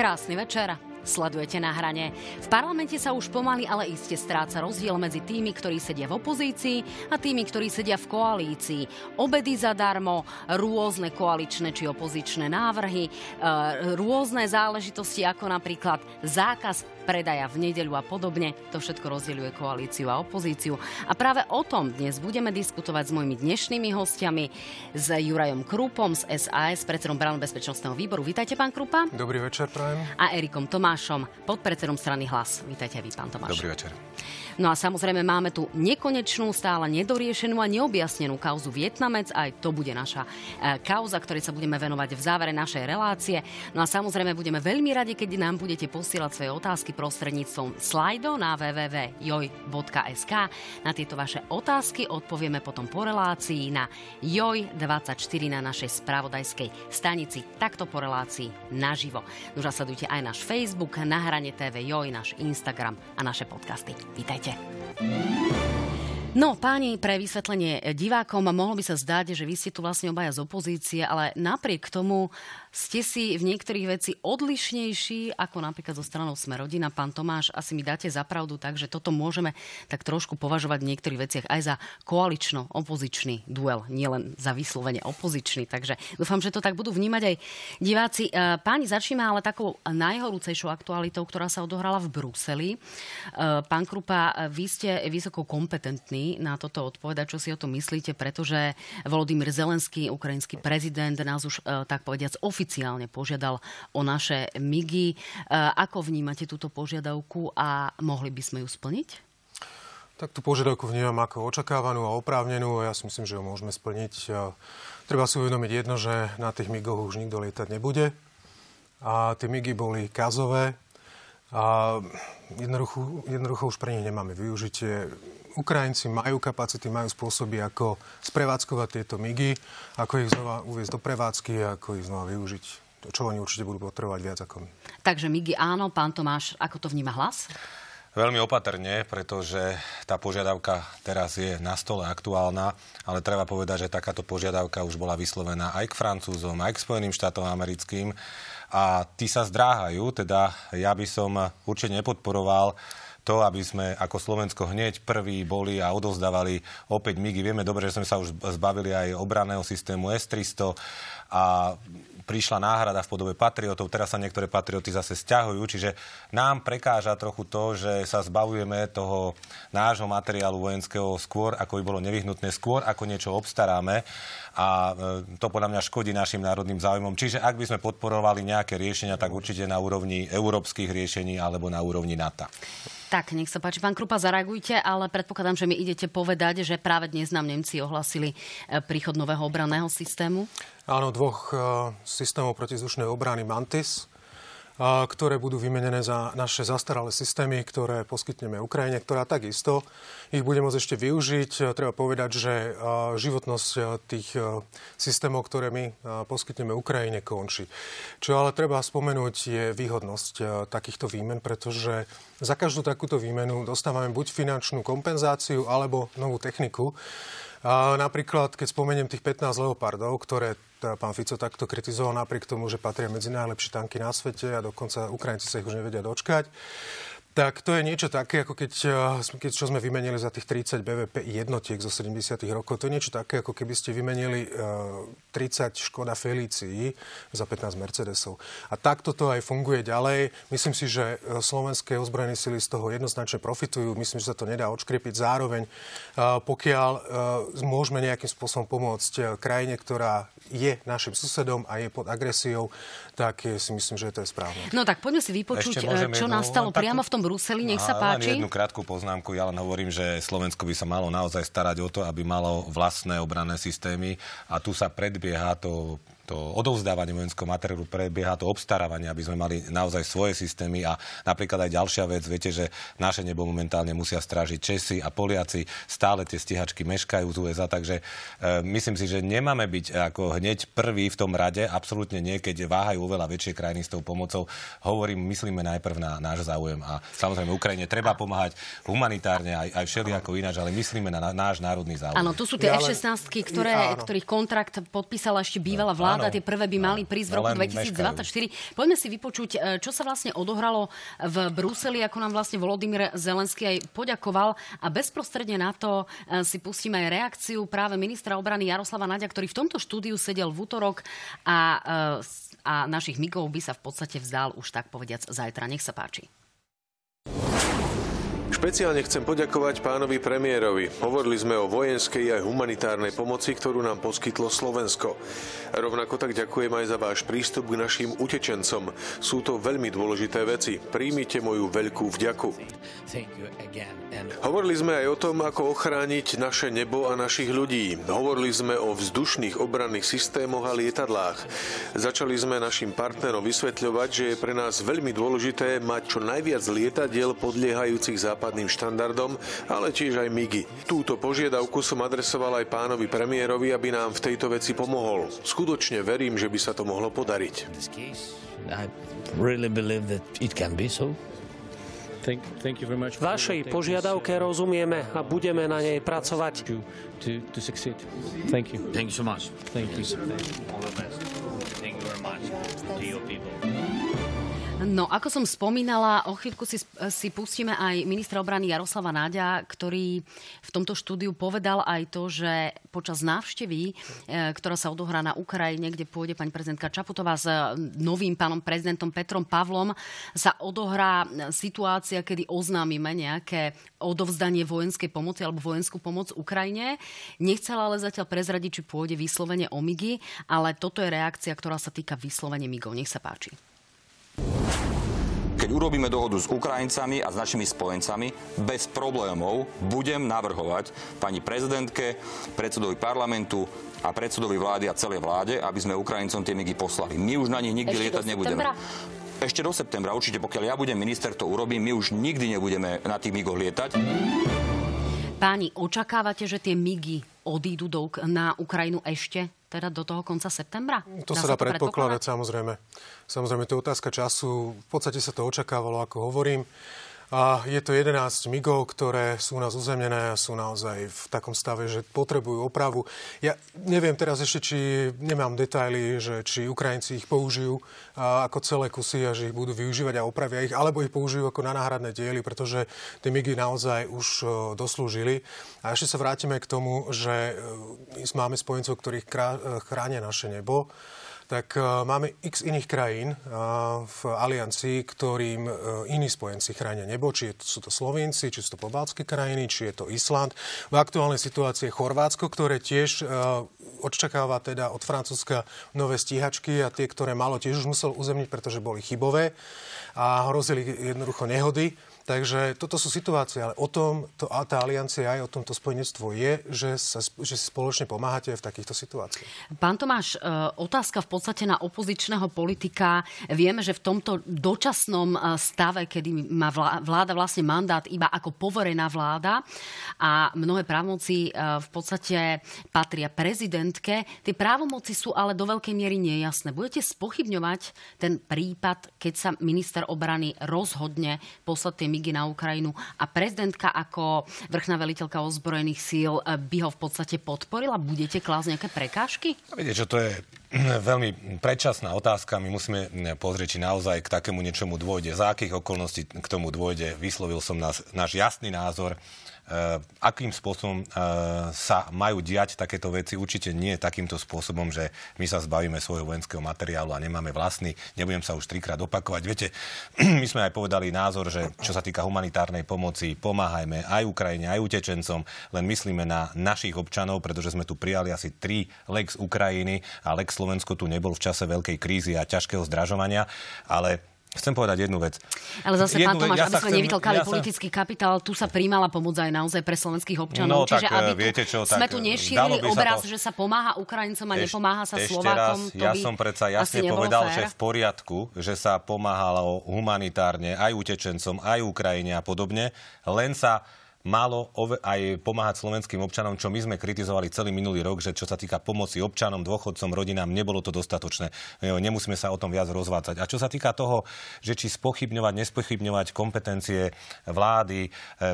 Krásny večer. Sledujete na hrane. V parlamente sa už pomaly, ale iste stráca rozdiel medzi tými, ktorí sedia v opozícii a tými, ktorí sedia v koalícii. Obedy zadarmo, rôzne koaličné či opozičné návrhy, e, rôzne záležitosti ako napríklad zákaz predaja v nedeľu a podobne. To všetko rozdeľuje koalíciu a opozíciu. A práve o tom dnes budeme diskutovať s mojimi dnešnými hostiami, s Jurajom Krupom z SAS, predsedom Brano bezpečnostného výboru. Vítajte, pán Krupa. Dobrý večer, prajem. A Erikom Tomášom, podpredsedom strany Hlas. Vítajte aj vy, pán Tomáš. Dobrý večer. No a samozrejme máme tu nekonečnú, stále nedoriešenú a neobjasnenú kauzu Vietnamec. Aj to bude naša e, kauza, ktorej sa budeme venovať v závere našej relácie. No a samozrejme budeme veľmi radi, keď nám budete posielať svoje otázky prostredníctvom slajdo na www.joj.sk. Na tieto vaše otázky odpovieme potom po relácii na joj24 na našej spravodajskej stanici. Takto po relácii naživo. No sledujte aj náš Facebook, na hrane TV Joj, náš Instagram a naše podcasty. Vítajte. No, páni, pre vysvetlenie divákom, mohlo by sa zdať, že vy ste tu vlastne obaja z opozície, ale napriek tomu ste si v niektorých veci odlišnejší ako napríklad zo stranou Sme rodina. Pán Tomáš, asi mi dáte zapravdu, takže toto môžeme tak trošku považovať v niektorých veciach aj za koalično-opozičný duel, nielen za vyslovene opozičný. Takže dúfam, že to tak budú vnímať aj diváci. E, páni, začneme ale takou najhorúcejšou aktualitou, ktorá sa odohrala v Bruseli. E, pán Krupa, vy ste vysoko kompetentní na toto odpovedať, čo si o tom myslíte, pretože Volodymyr Zelenský, ukrajinský prezident, nás už e, tak povediac oficiálne požiadal o naše MIGy. E, ako vnímate túto požiadavku a mohli by sme ju splniť? Tak tú požiadavku vnímam ako očakávanú a oprávnenú. Ja si myslím, že ju môžeme splniť. E, treba si uvedomiť jedno, že na tých MIGoch už nikto lietať nebude. A tie MIGy boli kazové. A jednoducho, jednoducho už pre nich nemáme využitie. Ukrajinci majú kapacity, majú spôsoby, ako sprevádzkovať tieto migy, ako ich znova uviezť do prevádzky a ako ich znova využiť. To, čo oni určite budú potrebovať viac ako my. Takže migy áno, pán Tomáš, ako to vníma hlas? Veľmi opatrne, pretože tá požiadavka teraz je na stole aktuálna, ale treba povedať, že takáto požiadavka už bola vyslovená aj k Francúzom, aj k Spojeným štátom americkým a tí sa zdráhajú, teda ja by som určite nepodporoval to, aby sme ako Slovensko hneď prví boli a odovzdávali opäť MIGy. Vieme dobre, že sme sa už zbavili aj obranného systému S-300 a prišla náhrada v podobe patriotov, teraz sa niektoré patrioty zase stiahujú, čiže nám prekáža trochu to, že sa zbavujeme toho nášho materiálu vojenského skôr, ako by bolo nevyhnutné, skôr ako niečo obstaráme a e, to podľa mňa škodí našim národným záujmom. Čiže ak by sme podporovali nejaké riešenia, tak určite na úrovni európskych riešení alebo na úrovni NATO. Tak, nech sa páči, pán Krupa, zareagujte, ale predpokladám, že mi idete povedať, že práve dnes nám Nemci ohlasili e, príchod nového obranného systému. Áno, dvoch uh, systémov protizdušnej obrany Mantis ktoré budú vymenené za naše zastaralé systémy, ktoré poskytneme Ukrajine, ktorá takisto ich bude môcť ešte využiť. Treba povedať, že životnosť tých systémov, ktoré my poskytneme Ukrajine, končí. Čo ale treba spomenúť je výhodnosť takýchto výmen, pretože za každú takúto výmenu dostávame buď finančnú kompenzáciu alebo novú techniku. A napríklad, keď spomeniem tých 15 leopardov, ktoré pán Fico takto kritizoval napriek tomu, že patria medzi najlepšie tanky na svete a dokonca Ukrajinci sa ich už nevedia dočkať. Tak to je niečo také, ako keď, eh, keď čo sme vymenili za tých 30 BVP jednotiek zo 70. rokov. To je niečo také, ako keby ste vymenili uh, eh, 30 Škoda Felicii za 15 Mercedesov. A takto to aj funguje ďalej. Myslím si, že eh, slovenské ozbrojené sily z toho jednoznačne profitujú. Myslím, že sa to nedá odškripiť. Zároveň, pokiaľ môžeme nejakým spôsobom pomôcť krajine, ktorá je našim susedom a je pod agresiou, tak si myslím, že to je správne. No tak poďme si vypočuť, čo nastalo priamo v tom Bruseli. Nech sa páči. Len jednu krátku poznámku. Ja len hovorím, že Slovensko by sa malo naozaj starať o to, aby malo vlastné obranné systémy a tu sa predbieha to to odovzdávanie vojenského materiálu, prebieha to obstarávanie, aby sme mali naozaj svoje systémy a napríklad aj ďalšia vec, viete, že naše nebo momentálne musia strážiť Česi a Poliaci, stále tie stíhačky meškajú z USA, takže e, myslím si, že nemáme byť ako hneď prvý v tom rade, absolútne nie, keď váhajú oveľa väčšie krajiny s tou pomocou. Hovorím, myslíme najprv na náš záujem a samozrejme Ukrajine treba pomáhať humanitárne aj, aj všelijako ináč, ale myslíme na náš národný záujem. Áno, tu sú tie F-16, ktoré, ktorých kontrakt podpísala ešte bývalá vláda vláda. Áno, Tie prvé by mali prísť v roku 2024. Meškajú. Poďme si vypočuť, e, čo sa vlastne odohralo v Bruseli, ako nám vlastne Volodymyr Zelenský aj poďakoval. A bezprostredne na to e, si pustíme aj reakciu práve ministra obrany Jaroslava Nadia, ktorý v tomto štúdiu sedel v útorok a, a našich migov by sa v podstate vzdal už tak povediac zajtra. Nech sa páči. Špeciálne chcem poďakovať pánovi premiérovi. Hovorili sme o vojenskej aj humanitárnej pomoci, ktorú nám poskytlo Slovensko. Rovnako tak ďakujem aj za váš prístup k našim utečencom. Sú to veľmi dôležité veci. Príjmite moju veľkú vďaku. Hovorili sme aj o tom, ako ochrániť naše nebo a našich ľudí. Hovorili sme o vzdušných obranných systémoch a lietadlách. Začali sme našim partnerom vysvetľovať, že je pre nás veľmi dôležité mať čo najviac lietadiel podliehajúcich západným štandardom, ale tiež aj MIGI. Túto požiadavku som adresoval aj pánovi premiérovi, aby nám v tejto veci pomohol. Skutočne verím, že by sa to mohlo podariť. Vašej požiadavke rozumieme a budeme na nej pracovať. Thank you. Thank you so much. Thank you. All the best. Thank you very much to your people. No, ako som spomínala, o chvíľku si, si pustíme aj ministra obrany Jaroslava Náďa, ktorý v tomto štúdiu povedal aj to, že počas návštevy, e, ktorá sa odohrá na Ukrajine, kde pôjde pani prezidentka Čaputová s novým pánom prezidentom Petrom Pavlom, sa odohrá situácia, kedy oznámime nejaké odovzdanie vojenskej pomoci alebo vojenskú pomoc Ukrajine. Nechcela ale zatiaľ prezradiť, či pôjde vyslovene o MIGI, ale toto je reakcia, ktorá sa týka vyslovene MIGov. Nech sa páči. Keď urobíme dohodu s Ukrajincami a s našimi spojencami, bez problémov budem navrhovať pani prezidentke, predsedovi parlamentu a predsedovi vlády a celej vláde, aby sme Ukrajincom tie migy poslali. My už na nich nikdy Ešte lietať nebudeme. Ešte do septembra, určite pokiaľ ja budem minister, to urobím. My už nikdy nebudeme na tých migoch lietať. Páni, očakávate, že tie migy odídu do, na Ukrajinu ešte teda do toho konca septembra? To dá sa dá predpokladať, samozrejme. Samozrejme, to je otázka času. V podstate sa to očakávalo, ako hovorím. A je to 11 migov, ktoré sú nás uzemnené a sú naozaj v takom stave, že potrebujú opravu. Ja neviem teraz ešte, či nemám detaily, že či Ukrajinci ich použijú ako celé kusy a že ich budú využívať a opravia ich, alebo ich použijú ako na náhradné diely, pretože tie migy naozaj už doslúžili. A ešte sa vrátime k tomu, že e, máme spojencov, ktorí chránia naše nebo tak uh, máme x iných krajín uh, v aliancii, ktorým uh, iní spojenci chránia nebo, či sú to Slovenci, či sú to pobaltské krajiny, či je to Island. V aktuálnej situácii je Chorvátsko, ktoré tiež očakáva teda od Francúzska nové stíhačky a tie, ktoré malo tiež už musel uzemniť, pretože boli chybové a hrozili jednoducho nehody. Takže toto sú situácie, ale o tom to, tá aliancia aj o tomto spojenectvo je, že, sa, že si spoločne pomáhate v takýchto situáciách. Pán Tomáš, e, otázka v podstate na opozičného politika. Vieme, že v tomto dočasnom e, stave, kedy má vláda vlastne mandát iba ako poverená vláda a mnohé právomoci e, v podstate patria prezidentke, tie právomoci sú ale do veľkej miery nejasné. Budete spochybňovať ten prípad, keď sa minister obrany rozhodne poslať tie migy na Ukrajinu a prezidentka ako vrchná veliteľka ozbrojených síl eh, by ho v podstate podporila? Budete klásť nejaké prekážky? Viete, čo to je veľmi predčasná otázka. My musíme hm, pozrieť, či naozaj k takému niečomu dôjde. Za akých okolností k tomu dôjde. Vyslovil som nás, náš jasný názor. Eh, akým spôsobom eh, sa majú diať takéto veci. Určite nie takýmto spôsobom, že my sa zbavíme svojho vojenského materiálu a nemáme vlastný. Nebudem sa už trikrát opakovať. Viete, my sme aj povedali názor, že čo sa týka humanitárnej pomoci, pomáhajme aj Ukrajine, aj utečencom, len myslíme na našich občanov, pretože sme tu prijali asi tri Lex Ukrajiny a Lex Slovensko tu nebol v čase veľkej krízy a ťažkého zdražovania, ale Chcem povedať jednu vec. Ale zase, jednu pán Tomáš, ja aby sme chcem, nevytlkali ja politický sa... kapitál, tu sa príjmala pomoc aj naozaj pre slovenských občanov. No, Čiže tak, aby tu viete čo, sme tu nešírili obraz, to... že sa pomáha Ukrajincom a Eš, nepomáha sa ešte Slovákom. Raz, ja som predsa jasne povedal, fér. že v poriadku, že sa pomáhalo humanitárne aj utečencom, aj Ukrajine a podobne, len sa malo aj pomáhať slovenským občanom, čo my sme kritizovali celý minulý rok, že čo sa týka pomoci občanom, dôchodcom, rodinám, nebolo to dostatočné. Nemusíme sa o tom viac rozvádzať. A čo sa týka toho, že či spochybňovať, nespochybňovať kompetencie vlády, e,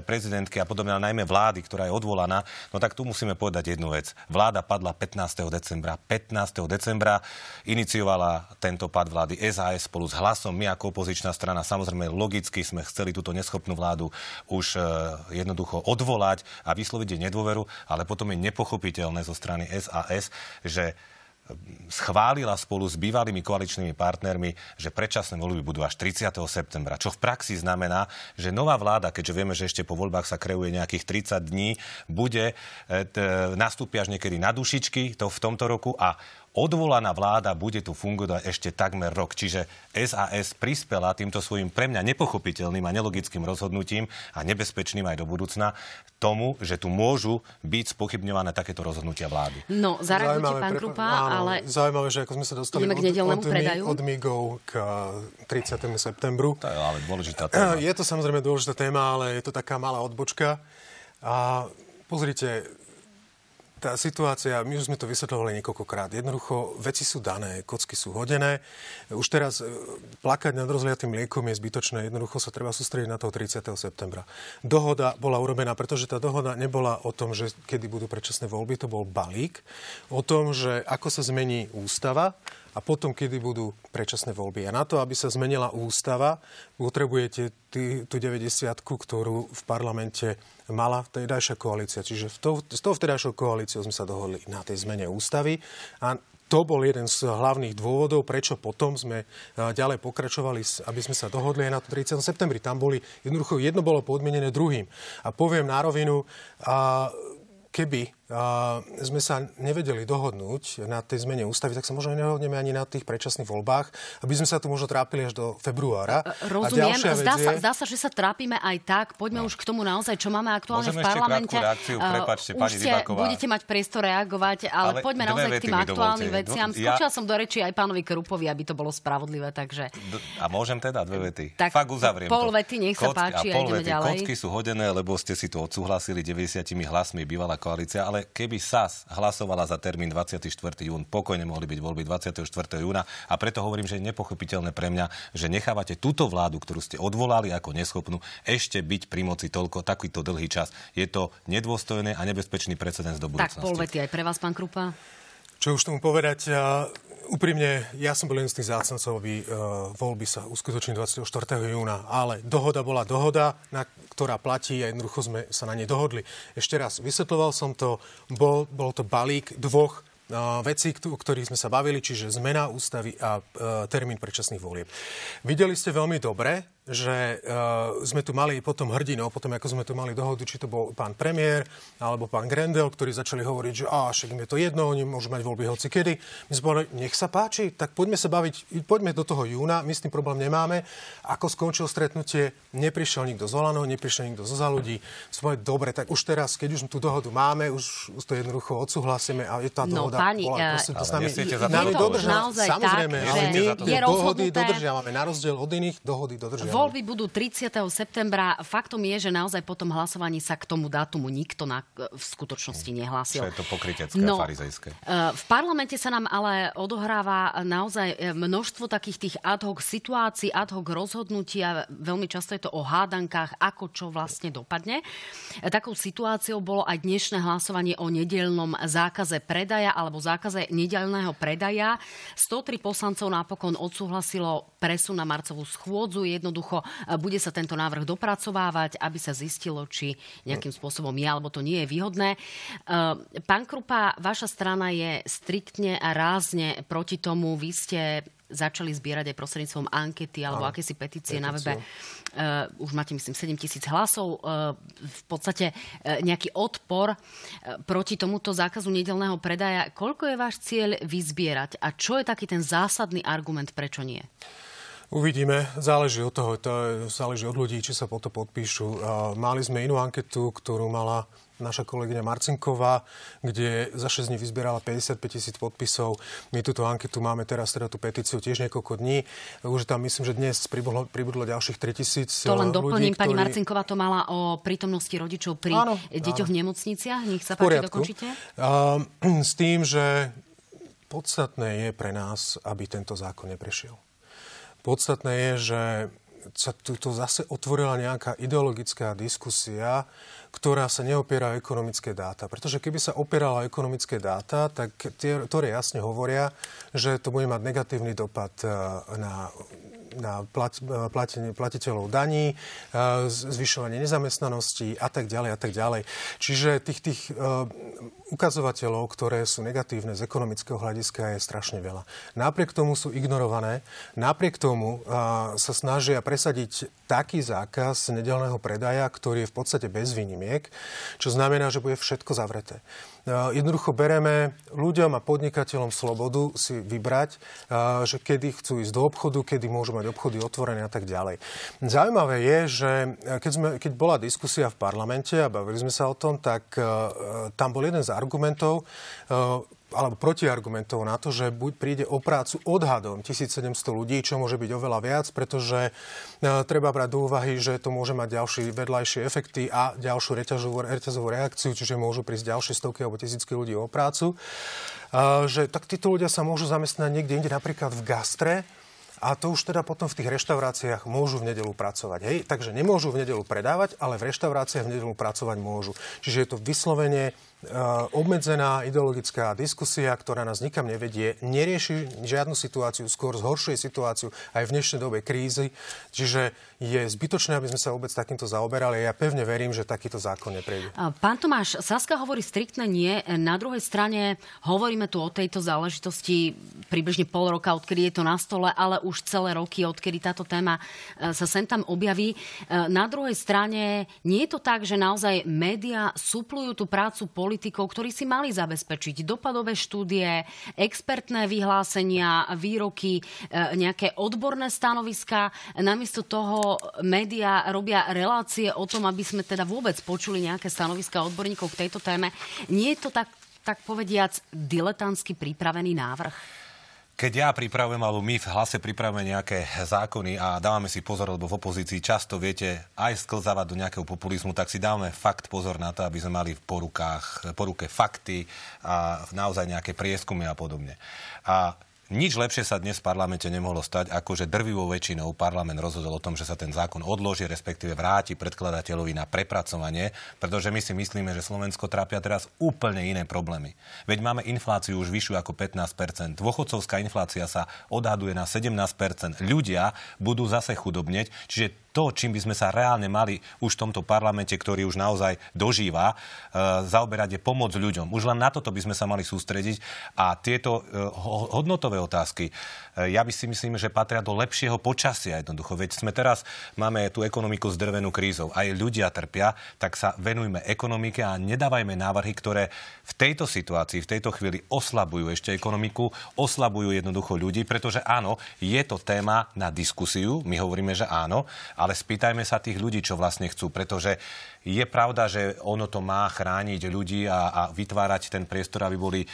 prezidentky a podobne, najmä vlády, ktorá je odvolaná, no tak tu musíme povedať jednu vec. Vláda padla 15. decembra. 15. decembra iniciovala tento pad vlády SAS spolu s hlasom. My ako opozičná strana samozrejme logicky sme chceli túto neschopnú vládu už e, jedno jednoducho odvolať a vysloviť jej nedôveru, ale potom je nepochopiteľné zo strany SAS, že schválila spolu s bývalými koaličnými partnermi, že predčasné voľby budú až 30. septembra. Čo v praxi znamená, že nová vláda, keďže vieme, že ešte po voľbách sa kreuje nejakých 30 dní, bude, e, t, nastúpi až niekedy na dušičky to v tomto roku a odvolaná vláda bude tu fungovať ešte takmer rok. Čiže SAS prispela týmto svojim pre mňa nepochopiteľným a nelogickým rozhodnutím a nebezpečným aj do budúcna tomu, že tu môžu byť spochybňované takéto rozhodnutia vlády. No, zareagujte, pán Krupa, ale... Zaujímavé, že ako sme sa dostali od, od, od migov k 30. septembru. To je ale dôležitá téma. Je to samozrejme dôležitá téma, ale je to taká malá odbočka. A pozrite, tá situácia, my už sme to vysvetľovali niekoľkokrát. Jednoducho, veci sú dané, kocky sú hodené. Už teraz e, plakať nad rozliatým mliekom je zbytočné. Jednoducho sa treba sústrediť na toho 30. septembra. Dohoda bola urobená, pretože tá dohoda nebola o tom, že kedy budú predčasné voľby, to bol balík. O tom, že ako sa zmení ústava a potom, kedy budú predčasné voľby. A na to, aby sa zmenila ústava, potrebujete tý, tú 90 ktorú v parlamente mala vtedajšia koalícia. Čiže v to, s tou vtedajšou koalíciou sme sa dohodli na tej zmene ústavy a to bol jeden z hlavných dôvodov, prečo potom sme ďalej pokračovali, aby sme sa dohodli aj na 30. septembri. Tam boli, jednoducho jedno bolo podmienené druhým. A poviem na rovinu, a keby sme sa nevedeli dohodnúť na tej zmene ústavy, tak sa možno nehodneme ani na tých predčasných voľbách, aby sme sa tu možno trápili až do februára. E, rozumiem, zdá, je... sa, zdá sa, že sa trápime aj tak. Poďme no. už k tomu naozaj, čo máme aktuálne Môžeme v parlamente. reakciu, prepačte, uh, pani ste, budete mať priestor reagovať, ale, ale poďme naozaj k tým aktuálnym dovolte. veciam. Skočila ja... som do reči aj pánovi Krupovi, aby to bolo spravodlivé, takže... A môžem teda dve vety? Tak Fakt uzavriem pol to. vety, nech sa Kocky, páči a, a ideme vety. ďalej. Kocky sú hodené, lebo ste si to odsúhlasili 90 hlasmi bývalá koalícia, ale keby SAS hlasovala za termín 24. jún. Pokojne mohli byť voľby 24. júna a preto hovorím, že je nepochopiteľné pre mňa, že nechávate túto vládu, ktorú ste odvolali ako neschopnú, ešte byť pri moci toľko, takýto dlhý čas. Je to nedôstojné a nebezpečný precedens do budúcnosti. Tak pol vety aj pre vás, pán Krupa. Čo už tomu povedať? Úprimne, ja som bol jeden z tých zácnancov, aby uh, voľby sa uskutočnili 24. júna, ale dohoda bola dohoda, na, ktorá platí a jednoducho sme sa na nej dohodli. Ešte raz, vysvetloval som to, bol, bol to balík dvoch uh, vecí, o ktorých sme sa bavili, čiže zmena ústavy a uh, termín predčasných volieb. Videli ste veľmi dobre, že uh, sme tu mali potom hrdinov, potom ako sme tu mali dohodu, či to bol pán premiér alebo pán Grendel, ktorí začali hovoriť, že a však im je to jedno, oni môžu mať voľby hoci kedy. My sme povedali, nech sa páči, tak poďme sa baviť, poďme do toho júna, my s tým problém nemáme. Ako skončil stretnutie, neprišiel nikto z Olano, neprišiel nikto zo za ľudí. Sme dobre, tak už teraz, keď už tú dohodu máme, už, to jednoducho odsúhlasíme a je tá no, dohoda. Pani, bola, proste, to s nami, nami dodrža, Samozrejme, tak, ale my dohody dodržiavame, na rozdiel od iných dohody dodržiavame. Voľby budú 30. septembra. Faktom je, že naozaj po tom hlasovaní sa k tomu dátumu nikto na, v skutočnosti nehlásil. Čo je to pokrytecké no, a farizejské. Eh, v parlamente sa nám ale odohráva naozaj eh, množstvo takých tých ad hoc situácií, ad hoc rozhodnutí a veľmi často je to o hádankách, ako čo vlastne dopadne. Eh, takou situáciou bolo aj dnešné hlasovanie o nedelnom zákaze predaja alebo zákaze nedelného predaja. 103 poslancov napokon odsúhlasilo presun na marcovú schôdzu. Jednoducho bude sa tento návrh dopracovávať, aby sa zistilo, či nejakým spôsobom je alebo to nie je výhodné. E, pán Krupa, vaša strana je striktne a rázne proti tomu. Vy ste začali zbierať aj prostredníctvom ankety alebo akési petície na webe. Uh, už máte, myslím, 7 tisíc hlasov. Uh, v podstate uh, nejaký odpor uh, proti tomuto zákazu nedelného predaja. Koľko je váš cieľ vyzbierať a čo je taký ten zásadný argument, prečo nie? Uvidíme, záleží od toho, to záleží od ľudí, či sa po to podpíšu. Mali sme inú anketu, ktorú mala naša kolegyňa Marcinková, kde za 6 dní vyzbierala 55 tisíc podpisov. My túto anketu máme teraz, teda tú petíciu tiež niekoľko dní. Už tam myslím, že dnes pribudlo, pribudlo ďalších 3 tisíc To len ľudí, doplním, ktorí... pani Marcinková to mala o prítomnosti rodičov pri Áno, deťoch v nemocniciach. Nech sa páči, dokončite. Uh, s tým, že podstatné je pre nás, aby tento zákon neprešiel. Podstatné je, že sa tu zase otvorila nejaká ideologická diskusia, ktorá sa neopiera o ekonomické dáta. Pretože keby sa opierala o ekonomické dáta, tak tie, ktoré jasne hovoria, že to bude mať negatívny dopad eh, na na plat, platiteľov daní, eh, zvyšovanie nezamestnanosti a tak ďalej a tak ďalej. Čiže tých, tých uh, ukazovateľov, ktoré sú negatívne z ekonomického hľadiska, je strašne veľa. Napriek tomu sú ignorované, napriek tomu uh, sa snažia presadiť taký zákaz nedelného predaja, ktorý je v podstate bez výnimiek, čo znamená, že bude všetko zavreté. Jednoducho bereme ľuďom a podnikateľom slobodu si vybrať, že kedy chcú ísť do obchodu, kedy môžu mať obchody otvorené a tak ďalej. Zaujímavé je, že keď, sme, keď bola diskusia v parlamente a bavili sme sa o tom, tak tam bol jeden z argumentov, alebo protiargumentov na to, že buď príde o prácu odhadom 1700 ľudí, čo môže byť oveľa viac, pretože e, treba brať do úvahy, že to môže mať ďalšie vedľajšie efekty a ďalšiu reťazovú, reťazovú reakciu, čiže môžu prísť ďalšie stovky alebo tisícky ľudí o prácu. E, že tak títo ľudia sa môžu zamestnať niekde inde, napríklad v gastre, a to už teda potom v tých reštauráciách môžu v nedelu pracovať. Hej? Takže nemôžu v nedelu predávať, ale v reštauráciách v nedelu pracovať môžu. Čiže je to vyslovene obmedzená ideologická diskusia, ktorá nás nikam nevedie, nerieši žiadnu situáciu, skôr zhoršuje situáciu aj v dnešnej dobe krízy. Čiže je zbytočné, aby sme sa vôbec takýmto zaoberali. Ja pevne verím, že takýto zákon neprejde. Pán Tomáš, Saska hovorí striktne nie. Na druhej strane hovoríme tu o tejto záležitosti približne pol roka, odkedy je to na stole, ale už celé roky, odkedy táto téma eh, sa sem tam objaví. Eh, na druhej strane nie je to tak, že naozaj médiá suplujú tú prácu politikov, ktorí si mali zabezpečiť dopadové štúdie, expertné vyhlásenia, výroky, e, nejaké odborné stanoviska. Namiesto toho médiá robia relácie o tom, aby sme teda vôbec počuli nejaké stanoviska odborníkov k tejto téme. Nie je to tak, tak povediac diletantsky pripravený návrh? Keď ja pripravujem, alebo my v hlase pripravujeme nejaké zákony a dávame si pozor, lebo v opozícii často, viete, aj sklzávať do nejakého populizmu, tak si dávame fakt pozor na to, aby sme mali v porukách, poruke fakty a naozaj nejaké prieskumy a podobne. A nič lepšie sa dnes v parlamente nemohlo stať, ako že drvivou väčšinou parlament rozhodol o tom, že sa ten zákon odloží, respektíve vráti predkladateľovi na prepracovanie, pretože my si myslíme, že Slovensko trápia teraz úplne iné problémy. Veď máme infláciu už vyššiu ako 15% Dôchodcovská inflácia sa odhaduje na 17% Ľudia budú zase chudobneť, čiže to, čím by sme sa reálne mali už v tomto parlamente, ktorý už naozaj dožíva, e, zaoberať je pomoc ľuďom. Už len na toto by sme sa mali sústrediť a tieto e, hodnotové otázky, e, ja by si myslím, že patria do lepšieho počasia jednoducho. Veď sme teraz, máme tú ekonomiku zdrvenú krízou, aj ľudia trpia, tak sa venujme ekonomike a nedávajme návrhy, ktoré v tejto situácii, v tejto chvíli oslabujú ešte ekonomiku, oslabujú jednoducho ľudí, pretože áno, je to téma na diskusiu, my hovoríme, že áno, ale spýtajme sa tých ľudí, čo vlastne chcú, pretože je pravda, že ono to má chrániť ľudí a, a vytvárať ten priestor, aby boli e,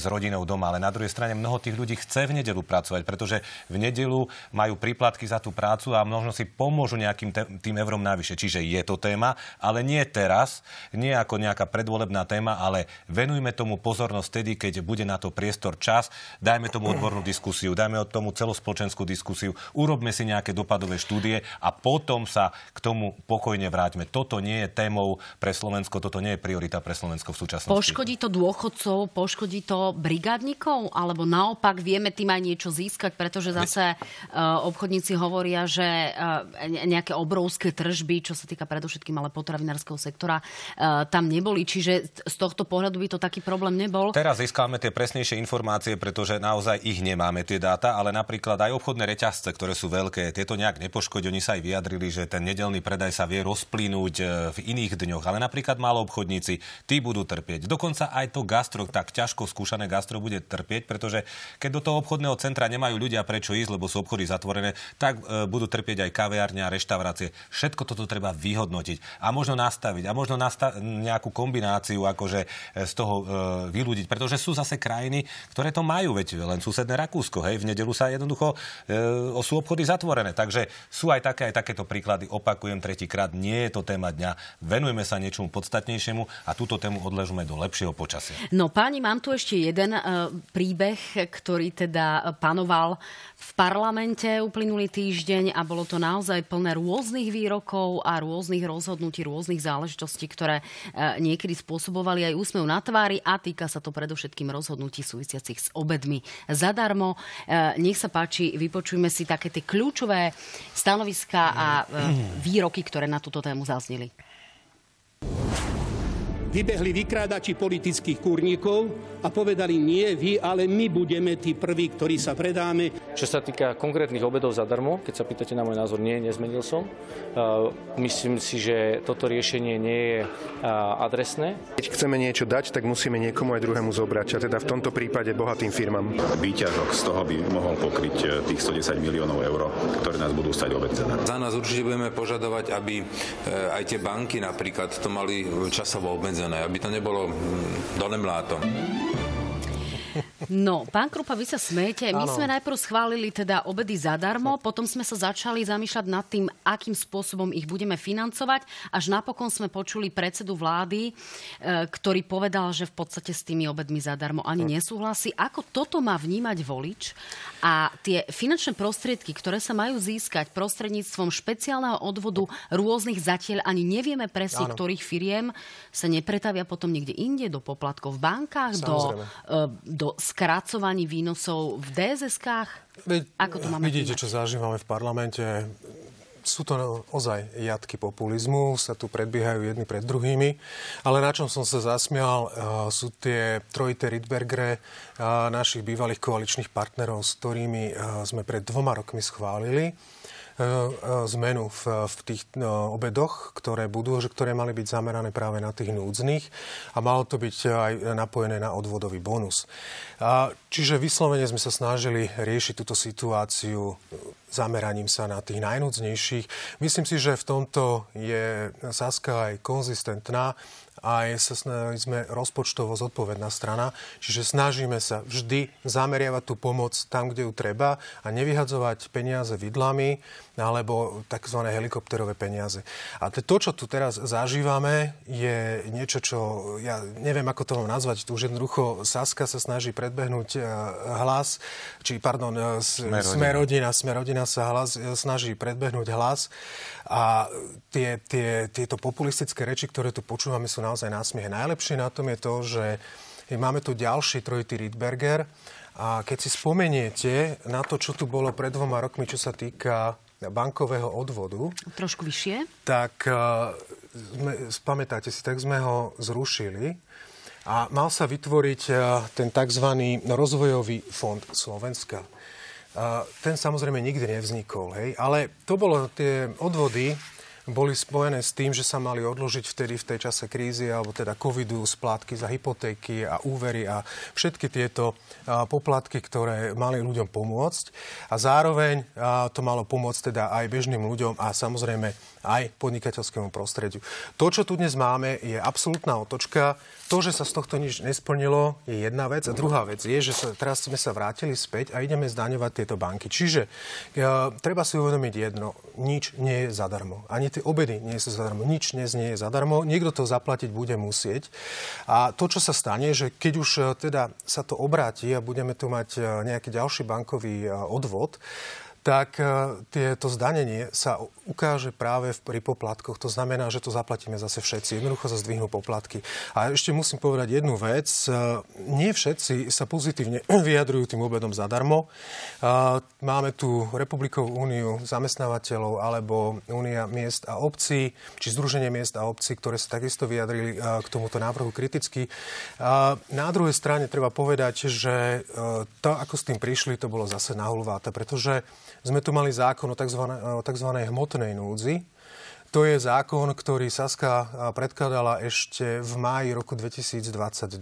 s rodinou doma. Ale na druhej strane mnoho tých ľudí chce v nedelu pracovať, pretože v nedelu majú príplatky za tú prácu a možno si pomôžu nejakým te, tým eurom navyše. Čiže je to téma, ale nie teraz, nie ako nejaká predvolebná téma, ale venujme tomu pozornosť vtedy, keď bude na to priestor čas, dajme tomu odbornú diskusiu, dajme tomu celospoločenskú diskusiu, urobme si nejaké dopadové štúdie a potom sa k tomu pokojne vráťme. Toto nie je témou pre Slovensko, toto nie je priorita pre Slovensko v súčasnosti. Poškodí to dôchodcov, poškodí to brigádnikov, alebo naopak vieme tým aj niečo získať, pretože zase uh, obchodníci hovoria, že uh, nejaké obrovské tržby, čo sa týka predovšetkým ale potravinárskeho sektora, uh, tam neboli. Čiže z tohto pohľadu by to taký problém nebol. Teraz získame tie presnejšie informácie, pretože naozaj ich nemáme, tie dáta, ale napríklad aj obchodné reťazce, ktoré sú veľké, tieto nejak nepoškodí. Oni sa aj vyjadrili, že ten nedelný predaj sa vie rozplínuť v iných dňoch, ale napríklad malo obchodníci, tí budú trpieť. Dokonca aj to gastro, tak ťažko skúšané gastro bude trpieť, pretože keď do toho obchodného centra nemajú ľudia prečo ísť, lebo sú obchody zatvorené, tak e, budú trpieť aj kaviárne a reštaurácie. Všetko toto treba vyhodnotiť a možno nastaviť a možno nasta- nejakú kombináciu akože e, z toho e, vyľudiť, pretože sú zase krajiny, ktoré to majú, veď len susedné Rakúsko, hej, v nedelu sa jednoducho e, sú obchody zatvorené. Takže sú aj také, aj takéto príklady. Opakujem tretíkrát, nie je to téma dňa. Venujeme sa niečomu podstatnejšiemu a túto tému odležíme do lepšieho počasia. No páni, mám tu ešte jeden uh, príbeh, ktorý teda panoval v parlamente uplynulý týždeň a bolo to naozaj plné rôznych výrokov a rôznych rozhodnutí, rôznych záležitostí, ktoré uh, niekedy spôsobovali aj úsmev na tvári a týka sa to predovšetkým rozhodnutí súvisiacich s obedmi zadarmo. Uh, nech sa páči, vypočujme si také tie kľúčové stanoviská a výroky, ktoré na túto tému zazneli you vybehli vykrádači politických kúrnikov a povedali nie vy, ale my budeme tí prví, ktorí sa predáme. Čo sa týka konkrétnych obedov zadarmo, keď sa pýtate na môj názor, nie, nezmenil som. Myslím si, že toto riešenie nie je adresné. Keď chceme niečo dať, tak musíme niekomu aj druhému zobrať, a teda v tomto prípade bohatým firmám. Výťažok z toho by mohol pokryť e, tých 110 miliónov eur, ktoré nás budú stať obed zadarmo. Za nás určite budeme požadovať, aby aj tie banky napríklad to mali časovo obmedzené obmedzené, aby to nebolo donemláto. No, pán Krupa, vy sa smejete. My ano. sme najprv schválili teda obedy zadarmo, potom sme sa začali zamýšľať nad tým, akým spôsobom ich budeme financovať, až napokon sme počuli predsedu vlády, e, ktorý povedal, že v podstate s tými obedmi zadarmo ani no. nesúhlasí. Ako toto má vnímať volič a tie finančné prostriedky, ktoré sa majú získať prostredníctvom špeciálneho odvodu rôznych zatiaľ ani nevieme presne, ano. ktorých firiem, sa nepretavia potom niekde inde, do poplatkov v bankách, Samozrejme. do, e, do skracovaní výnosov v DSS-kách? Ako to máme Vidíte, čo zažívame v parlamente. Sú to ozaj jatky populizmu, sa tu predbiehajú jedni pred druhými. Ale na čom som sa zasmial, eh, sú tie trojité Rydbergre eh, našich bývalých koaličných partnerov, s ktorými eh, sme pred dvoma rokmi schválili zmenu v, v tých no, obedoch, ktoré budú, že ktoré mali byť zamerané práve na tých núdznych a malo to byť aj napojené na odvodový bonus. Čiže vyslovene sme sa snažili riešiť túto situáciu zameraním sa na tých najnúdznejších. Myslím si, že v tomto je Saska aj konzistentná aj sa sme rozpočtovo zodpovedná strana, čiže snažíme sa vždy zameriavať tú pomoc tam, kde ju treba a nevyhadzovať peniaze vidlami alebo tzv. helikopterové peniaze. A to, čo tu teraz zažívame, je niečo, čo ja neviem, ako to mám nazvať. Tu už jednoducho Saska sa snaží predbehnúť e, hlas, či pardon, e, Smerodina, Smerodina sa hlas, e, snaží predbehnúť hlas a tie, tie, tieto populistické reči, ktoré tu počúvame, sú naozaj násmiech. Najlepšie na tom je to, že máme tu ďalší trojitý Riedberger a keď si spomeniete na to, čo tu bolo pred dvoma rokmi, čo sa týka bankového odvodu. Trošku vyššie. Tak uh, sme, spamätáte si, tak sme ho zrušili a mal sa vytvoriť uh, ten tzv. rozvojový fond Slovenska. Uh, ten samozrejme nikdy nevznikol, hej, ale to bolo tie odvody, boli spojené s tým, že sa mali odložiť vtedy v tej čase krízy alebo teda covidu splátky za hypotéky a úvery a všetky tieto poplatky, ktoré mali ľuďom pomôcť. A zároveň to malo pomôcť teda aj bežným ľuďom a samozrejme aj podnikateľskému prostrediu. To, čo tu dnes máme, je absolútna otočka. To, že sa z tohto nič nesplnilo, je jedna vec. A druhá vec je, že sa, teraz sme sa vrátili späť a ideme zdaňovať tieto banky. Čiže e, treba si uvedomiť jedno. Nič nie je zadarmo. Ani tie obedy nie sú zadarmo. Nič dnes nie je zadarmo. Niekto to zaplatiť bude musieť. A to, čo sa stane, že keď už e, teda sa to obráti a budeme tu mať e, nejaký ďalší bankový e, odvod, tak tieto zdanenie sa ukáže práve pri poplatkoch. To znamená, že to zaplatíme zase všetci. Jednoducho sa zdvihnú poplatky. A ešte musím povedať jednu vec. Nie všetci sa pozitívne vyjadrujú tým obedom zadarmo. Máme tu Republikovú úniu zamestnávateľov alebo Únia miest a obcí, či Združenie miest a obcí, ktoré sa takisto vyjadrili k tomuto návrhu kriticky. Na druhej strane treba povedať, že to, ako s tým prišli, to bolo zase nahulváte, pretože sme tu mali zákon o tzv. Hmotnej núdzi, To je zákon, ktorý Saska predkladala ešte v máji roku 2022,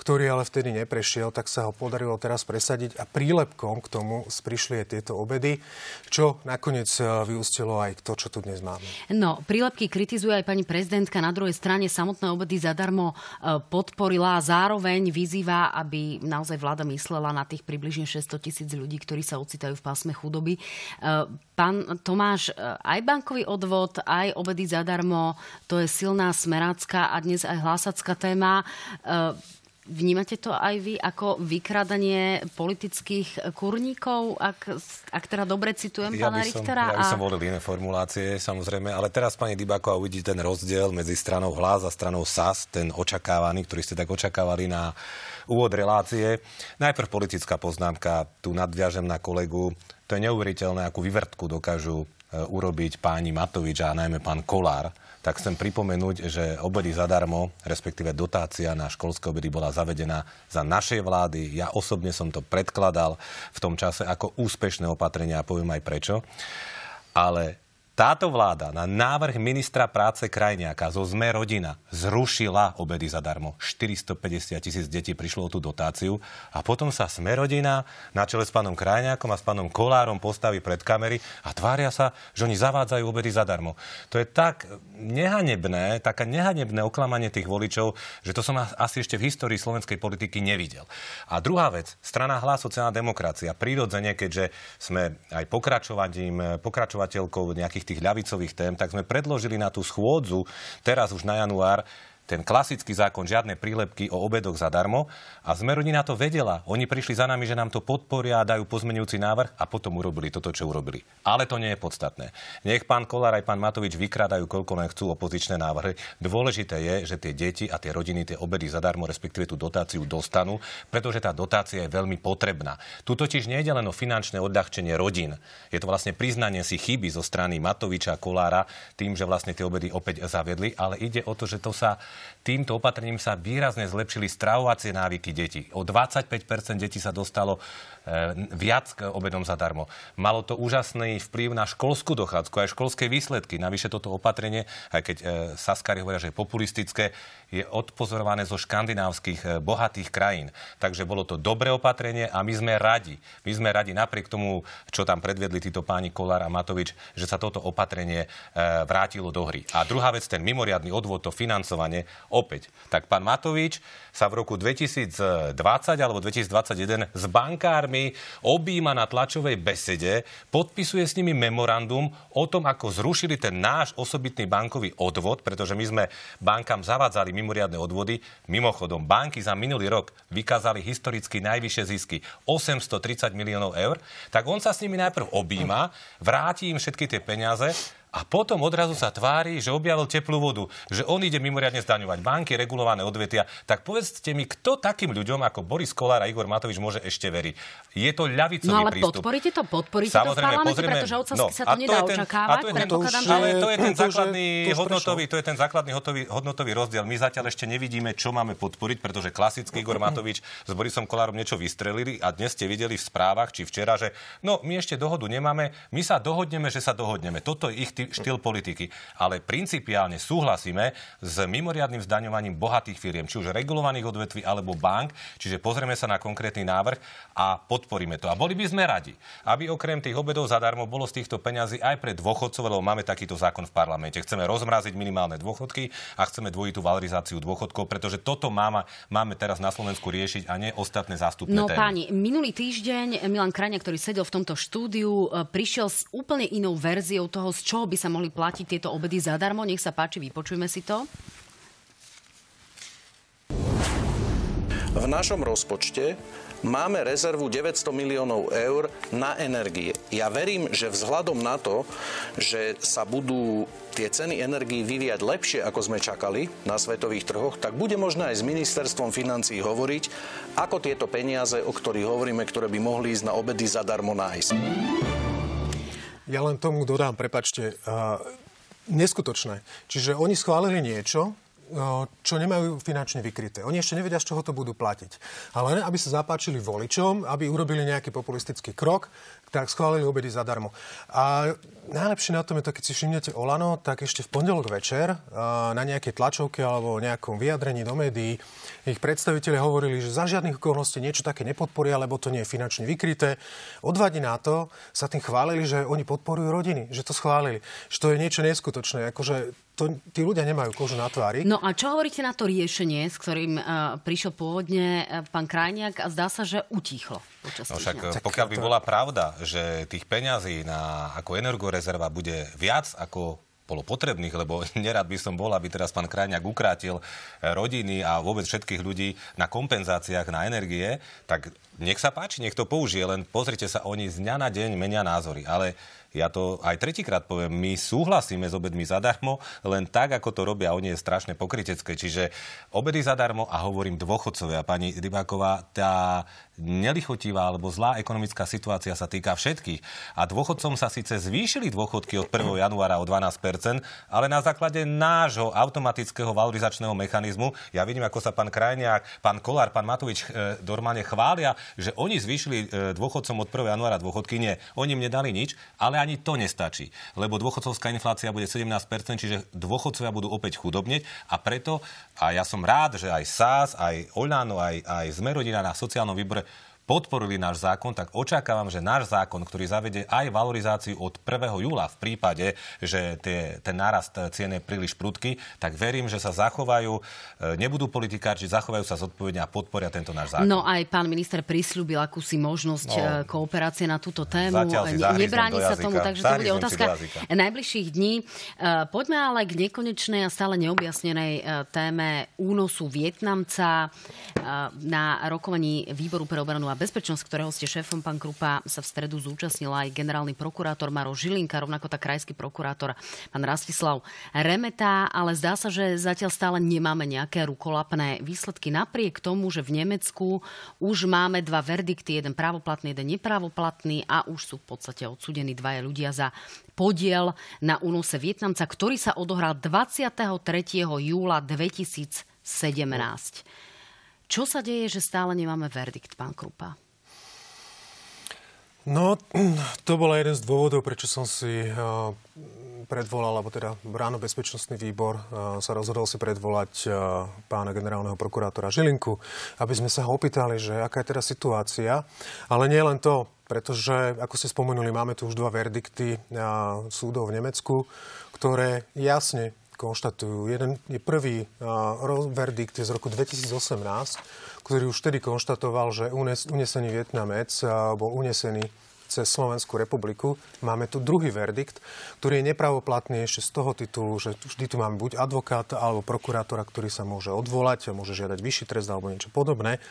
ktorý ale vtedy neprešiel, tak sa ho podarilo teraz presadiť a prílepkom k tomu prišli aj tieto obedy, čo nakoniec vyústilo aj to, čo tu dnes máme. No, prílepky kritizuje aj pani prezidentka. Na druhej strane samotné obedy zadarmo podporila a zároveň vyzýva, aby naozaj vláda myslela na tých približne 600 tisíc ľudí, ktorí sa ocitajú v pásme chudoby. Pán Tomáš, aj bankový odvod, aj obedy zadarmo, to je silná smerácká a dnes aj hlásacká téma. E, vnímate to aj vy ako vykradanie politických kurníkov, ak, ak teda dobre citujem ja pána som, Richtera? Ja by som a... volil iné formulácie, samozrejme, ale teraz, pani Dybáková, uvidíte ten rozdiel medzi stranou hlas a stranou SAS, ten očakávaný, ktorý ste tak očakávali na úvod relácie. Najprv politická poznámka, tu nadviažem na kolegu. To je neuveriteľné, akú vyvrtku dokážu urobiť páni Matovič a najmä pán Kolár, tak chcem pripomenúť, že obedy zadarmo, respektíve dotácia na školské obedy bola zavedená za našej vlády. Ja osobne som to predkladal v tom čase ako úspešné opatrenia a poviem aj prečo. Ale táto vláda na návrh ministra práce Krajniaka zo ZME rodina zrušila obedy zadarmo. 450 tisíc detí prišlo o tú dotáciu a potom sa SME rodina na čele s pánom Krajniakom a s pánom Kolárom postaví pred kamery a tvária sa, že oni zavádzajú obedy zadarmo. To je tak nehanebné, také nehanebné oklamanie tých voličov, že to som asi ešte v histórii slovenskej politiky nevidel. A druhá vec, strana hlas sociálna demokracia, prirodzene, keďže sme aj pokračovaním, pokračovateľkou nejakých tých ľavicových tém, tak sme predložili na tú schôdzu teraz už na január ten klasický zákon, žiadne prílepky o obedoch zadarmo. A sme rodina to vedela. Oni prišli za nami, že nám to podporia a dajú pozmenujúci návrh a potom urobili toto, čo urobili. Ale to nie je podstatné. Nech pán Kolár aj pán Matovič vykrádajú, koľko len chcú opozičné návrhy. Dôležité je, že tie deti a tie rodiny tie obedy zadarmo, respektíve tú dotáciu dostanú, pretože tá dotácia je veľmi potrebná. Tu totiž nie je len o finančné odľahčenie rodín. Je to vlastne priznanie si chyby zo strany Matoviča Kolára tým, že vlastne tie obedy opäť zaviedli, ale ide o to, že to sa Týmto opatrením sa výrazne zlepšili stravovacie návyky detí. O 25% detí sa dostalo viac k obedom zadarmo. Malo to úžasný vplyv na školskú dochádzku, aj školské výsledky. Navyše toto opatrenie, aj keď e, Saskari hovoria, že je populistické, je odpozorované zo škandinávskych e, bohatých krajín. Takže bolo to dobré opatrenie a my sme radi. My sme radi napriek tomu, čo tam predvedli títo páni Kolár a Matovič, že sa toto opatrenie vrátilo do hry. A druhá vec, ten mimoriadný odvod, to financovanie, opäť. Tak pán Matovič sa v roku 2020 alebo 2021 s bankármi objíma na tlačovej besede, podpisuje s nimi memorandum o tom, ako zrušili ten náš osobitný bankový odvod, pretože my sme bankám zavádzali mimoriadne odvody. Mimochodom, banky za minulý rok vykázali historicky najvyššie zisky 830 miliónov eur, tak on sa s nimi najprv objíma, vráti im všetky tie peniaze a potom odrazu sa tvári, že objavil teplú vodu, že on ide mimoriadne zdaňovať banky, regulované odvetia. Tak povedzte mi, kto takým ľuďom ako Boris Kolár a Igor Matovič môže ešte veriť? Je to ľavicový no, ale prístup. podporíte to, podporíte Samozrejme, to v pozrieme, pretože od no, sa to nedá ten, očakávať. To je ten, to už, že... Ale to je ten základný to hodnotový, to je ten základný hodnotový, hodnotový rozdiel. My zatiaľ ešte nevidíme, čo máme podporiť, pretože klasický Igor Matovič s Borisom Kolárom niečo vystrelili a dnes ste videli v správach, či včera, že no my ešte dohodu nemáme, my sa dohodneme, že sa dohodneme. Toto je ich štýl politiky. Ale principiálne súhlasíme s mimoriadným zdaňovaním bohatých firiem, či už regulovaných odvetví alebo bank. Čiže pozrieme sa na konkrétny návrh a podporíme to. A boli by sme radi, aby okrem tých obedov zadarmo bolo z týchto peňazí aj pre dôchodcov, lebo máme takýto zákon v parlamente. Chceme rozmraziť minimálne dôchodky a chceme dvojitú valorizáciu dôchodkov, pretože toto máme, máme teraz na Slovensku riešiť a nie ostatné zástupné No témy. páni, minulý týždeň Milan Krania, ktorý sedel v tomto štúdiu, e, prišiel s úplne inou verziou toho, z čoho by sa mohli platiť tieto obedy zadarmo. Nech sa páči, vypočujme si to. V našom rozpočte máme rezervu 900 miliónov eur na energie. Ja verím, že vzhľadom na to, že sa budú tie ceny energií vyvíjať lepšie, ako sme čakali na svetových trhoch, tak bude možné aj s ministerstvom financí hovoriť, ako tieto peniaze, o ktorých hovoríme, ktoré by mohli ísť na obedy zadarmo nájsť. Ja len tomu dodám, prepačte, uh, neskutočné. Čiže oni schválili niečo, čo nemajú finančne vykryté. Oni ešte nevedia, z čoho to budú platiť. Ale aby sa zapáčili voličom, aby urobili nejaký populistický krok, tak schválili obedy zadarmo. A najlepšie na tom je to, keď si všimnete Olano, tak ešte v pondelok večer na nejakej tlačovke alebo nejakom vyjadrení do médií ich predstaviteľi hovorili, že za žiadnych okolností niečo také nepodporia, lebo to nie je finančne vykryté. O dva dní na to sa tým chválili, že oni podporujú rodiny, že to schválili, že to je niečo neskutočné. Akože to, tí ľudia nemajú kožu na tvári. No a čo hovoríte na to riešenie, s ktorým uh, prišiel pôvodne uh, pán Krajniak a zdá sa, že utichlo? No však dňa. pokiaľ by bola pravda, že tých peňazí na, ako energorezerva bude viac ako bolo potrebných, lebo nerad by som bol, aby teraz pán Krajňák ukrátil rodiny a vôbec všetkých ľudí na kompenzáciách na energie, tak nech sa páči, nech to použije, len pozrite sa, oni z dňa na deň menia názory. Ale ja to aj tretíkrát poviem, my súhlasíme s obedmi zadarmo, len tak, ako to robia oni, je strašne pokrytecké. Čiže obedy zadarmo a hovorím dôchodcovia. Pani Rybáková, tá nelichotivá alebo zlá ekonomická situácia sa týka všetkých. A dôchodcom sa síce zvýšili dôchodky od 1. januára o 12%, ale na základe nášho automatického valorizačného mechanizmu, ja vidím, ako sa pán Krajniak, pán Kolár, pán Matovič e, normálne chvália, že oni zvýšili e, dôchodcom od 1. januára dôchodky. Nie, oni im nedali nič, ale ani to nestačí, lebo dôchodcovská inflácia bude 17%, čiže dôchodcovia budú opäť chudobneť a preto, a ja som rád, že aj SAS, aj Oľano, aj, aj Zmerodina na sociálnom výbore podporili náš zákon, tak očakávam, že náš zákon, ktorý zavede aj valorizáciu od 1. júla v prípade, že tie, ten nárast cien je príliš prudký, tak verím, že sa zachovajú, e, nebudú politikárči, zachovajú sa zodpovedne a podporia tento náš zákon. No aj pán minister prislúbil akúsi možnosť no, e, kooperácie na túto tému. Nebráni sa tomu, takže to bude otázka najbližších dní. E, poďme ale k nekonečnej a stále neobjasnenej téme únosu Vietnamca na rokovaní výboru pre obranu a bezpečnosť, ktorého ste šéfom, pán Krupa, sa v stredu zúčastnil aj generálny prokurátor Maro Žilinka, rovnako tak krajský prokurátor pán Rastislav Remeta, ale zdá sa, že zatiaľ stále nemáme nejaké rukolapné výsledky. Napriek tomu, že v Nemecku už máme dva verdikty, jeden právoplatný, jeden neprávoplatný a už sú v podstate odsudení dvaja ľudia za podiel na únose Vietnamca, ktorý sa odohral 23. júla 2017. Čo sa deje, že stále nemáme verdikt, pán Krupa? No, to bol jeden z dôvodov, prečo som si uh, predvolal, alebo teda ráno bezpečnostný výbor uh, sa rozhodol si predvolať uh, pána generálneho prokurátora Žilinku, aby sme sa ho opýtali, že aká je teda situácia. Ale nie len to, pretože, ako ste spomenuli, máme tu už dva verdikty súdov v Nemecku, ktoré jasne konštatujú. Jeden je prvý verdikt je z roku 2018, ktorý už vtedy konštatoval, že unes, unesený Vietnamec uh, bol unesený cez Slovenskú republiku. Máme tu druhý verdikt, ktorý je nepravoplatný ešte z toho titulu, že vždy tu máme buď advokáta alebo prokurátora, ktorý sa môže odvolať a môže žiadať vyšší trest alebo niečo podobné.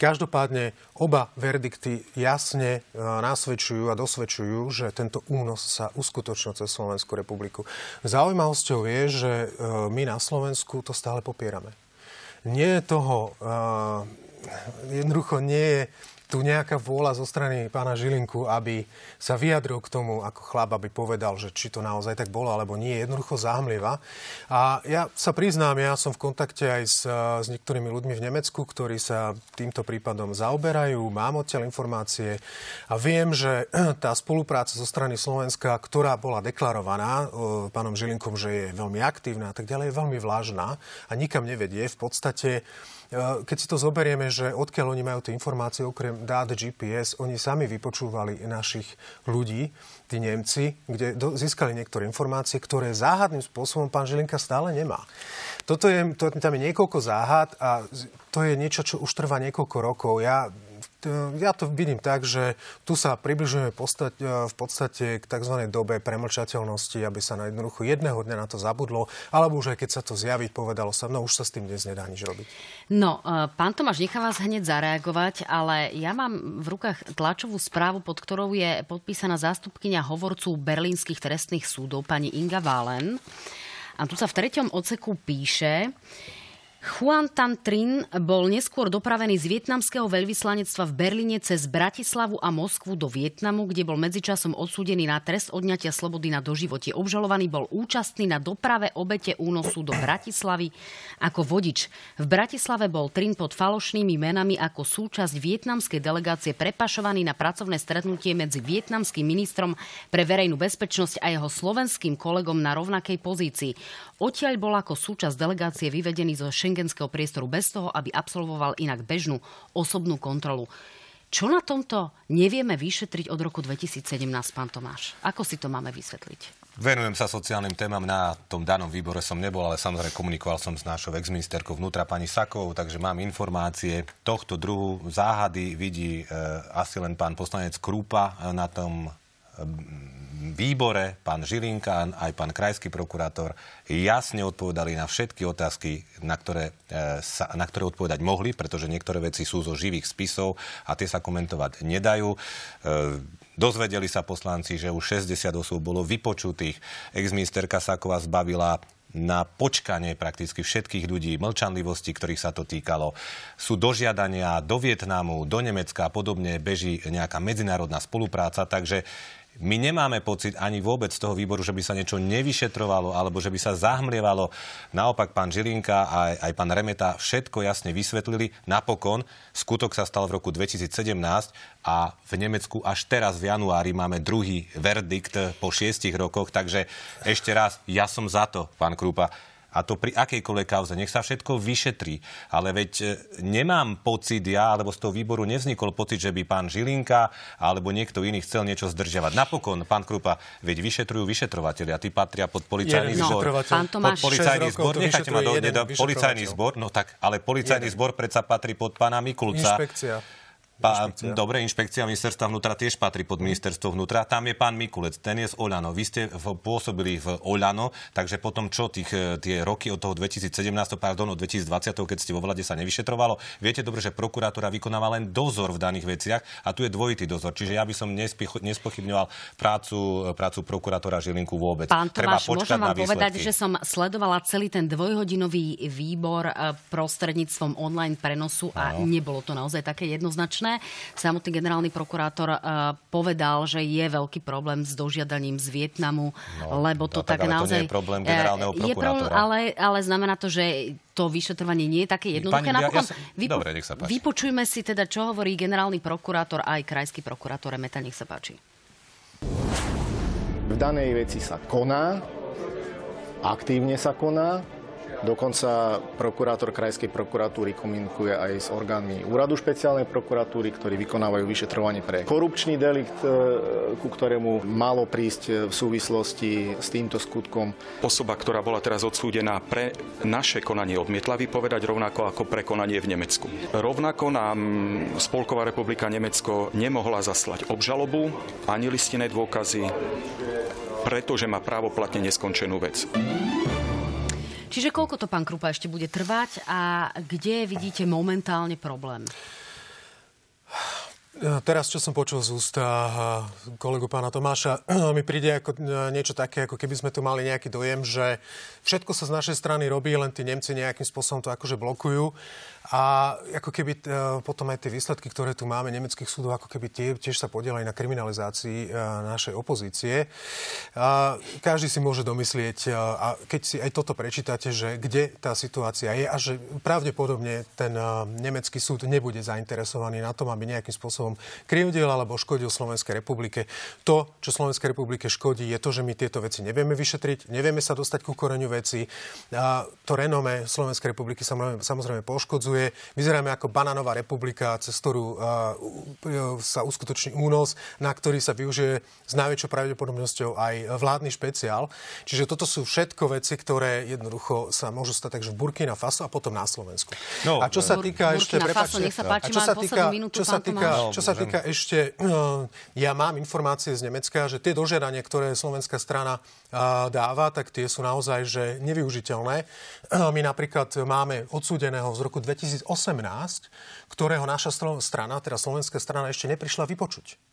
Každopádne oba verdikty jasne e, nasvedčujú a dosvedčujú, že tento únos sa uskutočnil cez Slovenskú republiku. Zaujímavosťou je, že e, my na Slovensku to stále popierame. Nie je toho, e, jednoducho nie je tu nejaká vôľa zo strany pána Žilinku, aby sa vyjadril k tomu ako chlap, aby povedal, že či to naozaj tak bolo, alebo nie, je jednoducho záhmliva. A ja sa priznám, ja som v kontakte aj s, s niektorými ľuďmi v Nemecku, ktorí sa týmto prípadom zaoberajú, mám odtiaľ informácie a viem, že tá spolupráca zo strany Slovenska, ktorá bola deklarovaná pánom Žilinkom, že je veľmi aktívna a tak ďalej, je veľmi vlážna a nikam nevedie. V podstate keď si to zoberieme, že odkiaľ oni majú tie informácie, okrem dát GPS, oni sami vypočúvali našich ľudí, tí Nemci, kde do, získali niektoré informácie, ktoré záhadným spôsobom pán Žilinka stále nemá. Toto je, to, tam je niekoľko záhad a to je niečo, čo už trvá niekoľko rokov. Ja ja to vidím tak, že tu sa približujeme v podstate k tzv. dobe premlčateľnosti, aby sa na jednoducho jedného dňa na to zabudlo, alebo už aj keď sa to zjaví, povedalo sa, no už sa s tým dnes nedá nič robiť. No, e, pán Tomáš, nechám vás hneď zareagovať, ale ja mám v rukách tlačovú správu, pod ktorou je podpísaná zástupkynia hovorcu berlínskych trestných súdov, pani Inga Valen. A tu sa v treťom oceku píše, Juan Tan Trin bol neskôr dopravený z vietnamského veľvyslanectva v Berlíne cez Bratislavu a Moskvu do Vietnamu, kde bol medzičasom odsúdený na trest odňatia slobody na doživotie. Obžalovaný bol účastný na doprave obete únosu do Bratislavy ako vodič. V Bratislave bol Trin pod falošnými menami ako súčasť vietnamskej delegácie prepašovaný na pracovné stretnutie medzi vietnamským ministrom pre verejnú bezpečnosť a jeho slovenským kolegom na rovnakej pozícii. Odtiaľ bol ako súčasť delegácie vyvedený zo šengenského priestoru bez toho, aby absolvoval inak bežnú osobnú kontrolu. Čo na tomto nevieme vyšetriť od roku 2017, pán Tomáš? Ako si to máme vysvetliť? Venujem sa sociálnym témam. Na tom danom výbore som nebol, ale samozrejme komunikoval som s našou exministerkou vnútra pani Sakovou, takže mám informácie tohto druhu záhady. Vidí e, asi len pán poslanec Krúpa e, na tom výbore pán Žilinka aj pán krajský prokurátor jasne odpovedali na všetky otázky, na ktoré, e, sa, na ktoré odpovedať mohli, pretože niektoré veci sú zo živých spisov a tie sa komentovať nedajú. E, dozvedeli sa poslanci, že už 60 osôb bolo vypočutých. Exministerka Sáková zbavila na počkanie prakticky všetkých ľudí, mlčanlivosti, ktorých sa to týkalo. Sú dožiadania do Vietnamu, do Nemecka a podobne, beží nejaká medzinárodná spolupráca, takže my nemáme pocit ani vôbec z toho výboru, že by sa niečo nevyšetrovalo alebo že by sa zahmlievalo. Naopak pán Žilinka a aj, aj pán Remeta všetko jasne vysvetlili. Napokon skutok sa stal v roku 2017 a v Nemecku až teraz v januári máme druhý verdikt po šiestich rokoch. Takže ešte raz, ja som za to, pán Krúpa a to pri akejkoľvek kauze. Nech sa všetko vyšetrí. Ale veď e, nemám pocit ja, alebo z toho výboru nevznikol pocit, že by pán Žilinka alebo niekto iný chcel niečo zdržiavať. Napokon, pán Krupa, veď vyšetrujú vyšetrovateľia. Tí patria pod policajný no, zbor. Pán Tomáš, pod policajný zbor. Nechajte ma do, policajný zbor. No tak, ale policajný jeden. zbor predsa patrí pod pána Mikulca. Inšpekcia. Pa, inšpekcia. Dobre, inšpekcia ministerstva vnútra tiež patrí pod ministerstvo vnútra. Tam je pán Mikulec, ten je z Oľano. Vy ste v, pôsobili v Oľano, takže potom čo tých, e, tie roky od toho 2017, pardon, od 2020, keď ste vo vlade sa nevyšetrovalo, viete dobre, že prokurátora vykonáva len dozor v daných veciach a tu je dvojitý dozor. Čiže ja by som nespochybňoval prácu, prácu prokurátora Žilinku vôbec. Pán Tomáš, môžem vám povedať, že som sledovala celý ten dvojhodinový výbor e, prostredníctvom online prenosu a no. nebolo to naozaj také jednoznačné. Samotný generálny prokurátor uh, povedal, že je veľký problém s dožiadaním z Vietnamu, no, lebo to no, tak, tak naozaj... To nie je problém generálneho prokurátora. Je problém, ale, ale znamená to, že to vyšetrovanie nie je také jednoduché. Pani, Napokon, ja, ja sa... vypo... Dobre, nech sa páči. Vypočujme si teda, čo hovorí generálny prokurátor a aj krajský prokurátor Meta, nech sa páči. V danej veci sa koná, aktívne sa koná, Dokonca prokurátor Krajskej prokuratúry komunikuje aj s orgánmi Úradu špeciálnej prokuratúry, ktorí vykonávajú vyšetrovanie pre korupčný delikt, e, ku ktorému malo prísť v súvislosti s týmto skutkom. Osoba, ktorá bola teraz odsúdená pre naše konanie odmietla vypovedať rovnako ako pre konanie v Nemecku. Rovnako nám Spolková republika Nemecko nemohla zaslať obžalobu ani listinné dôkazy, pretože má právoplatne neskončenú vec. Čiže koľko to, pán Krupa, ešte bude trvať a kde vidíte momentálne problém? Teraz, čo som počul z ústa kolegu pána Tomáša, mi príde ako niečo také, ako keby sme tu mali nejaký dojem, že všetko sa z našej strany robí, len tí Nemci nejakým spôsobom to akože blokujú. A ako keby e, potom aj tie výsledky, ktoré tu máme nemeckých súdov, ako keby tie tiež sa podielajú na kriminalizácii e, našej opozície. A každý si môže domyslieť, e, a keď si aj toto prečítate, že kde tá situácia je a že pravdepodobne ten nemecký súd nebude zainteresovaný na tom, aby nejakým spôsobom krivdil alebo škodil Slovenskej republike. To, čo Slovenskej republike škodí, je to, že my tieto veci nevieme vyšetriť, nevieme sa dostať ku koreňu veci. A to renome Slovenskej republiky samozrejme poškodzuje vyzeráme ako banánová republika, cez ktorú sa uskutoční únos, na ktorý sa využije s najväčšou pravdepodobnosťou aj vládny špeciál. Čiže toto sú všetko veci, ktoré jednoducho sa môžu stať takže v Burkina Faso a potom na Slovensku. No, a čo sa týka ešte... Faso, nech sa páči, čo sa týka, minútu, čo sa týka, čo sa týka ešte... Ja mám informácie z Nemecka, že tie dožiadania, ktoré slovenská strana dáva, tak tie sú naozaj že nevyužiteľné. My napríklad máme odsúdeného z roku 2018, ktorého naša strana, teda slovenská strana, ešte neprišla vypočuť.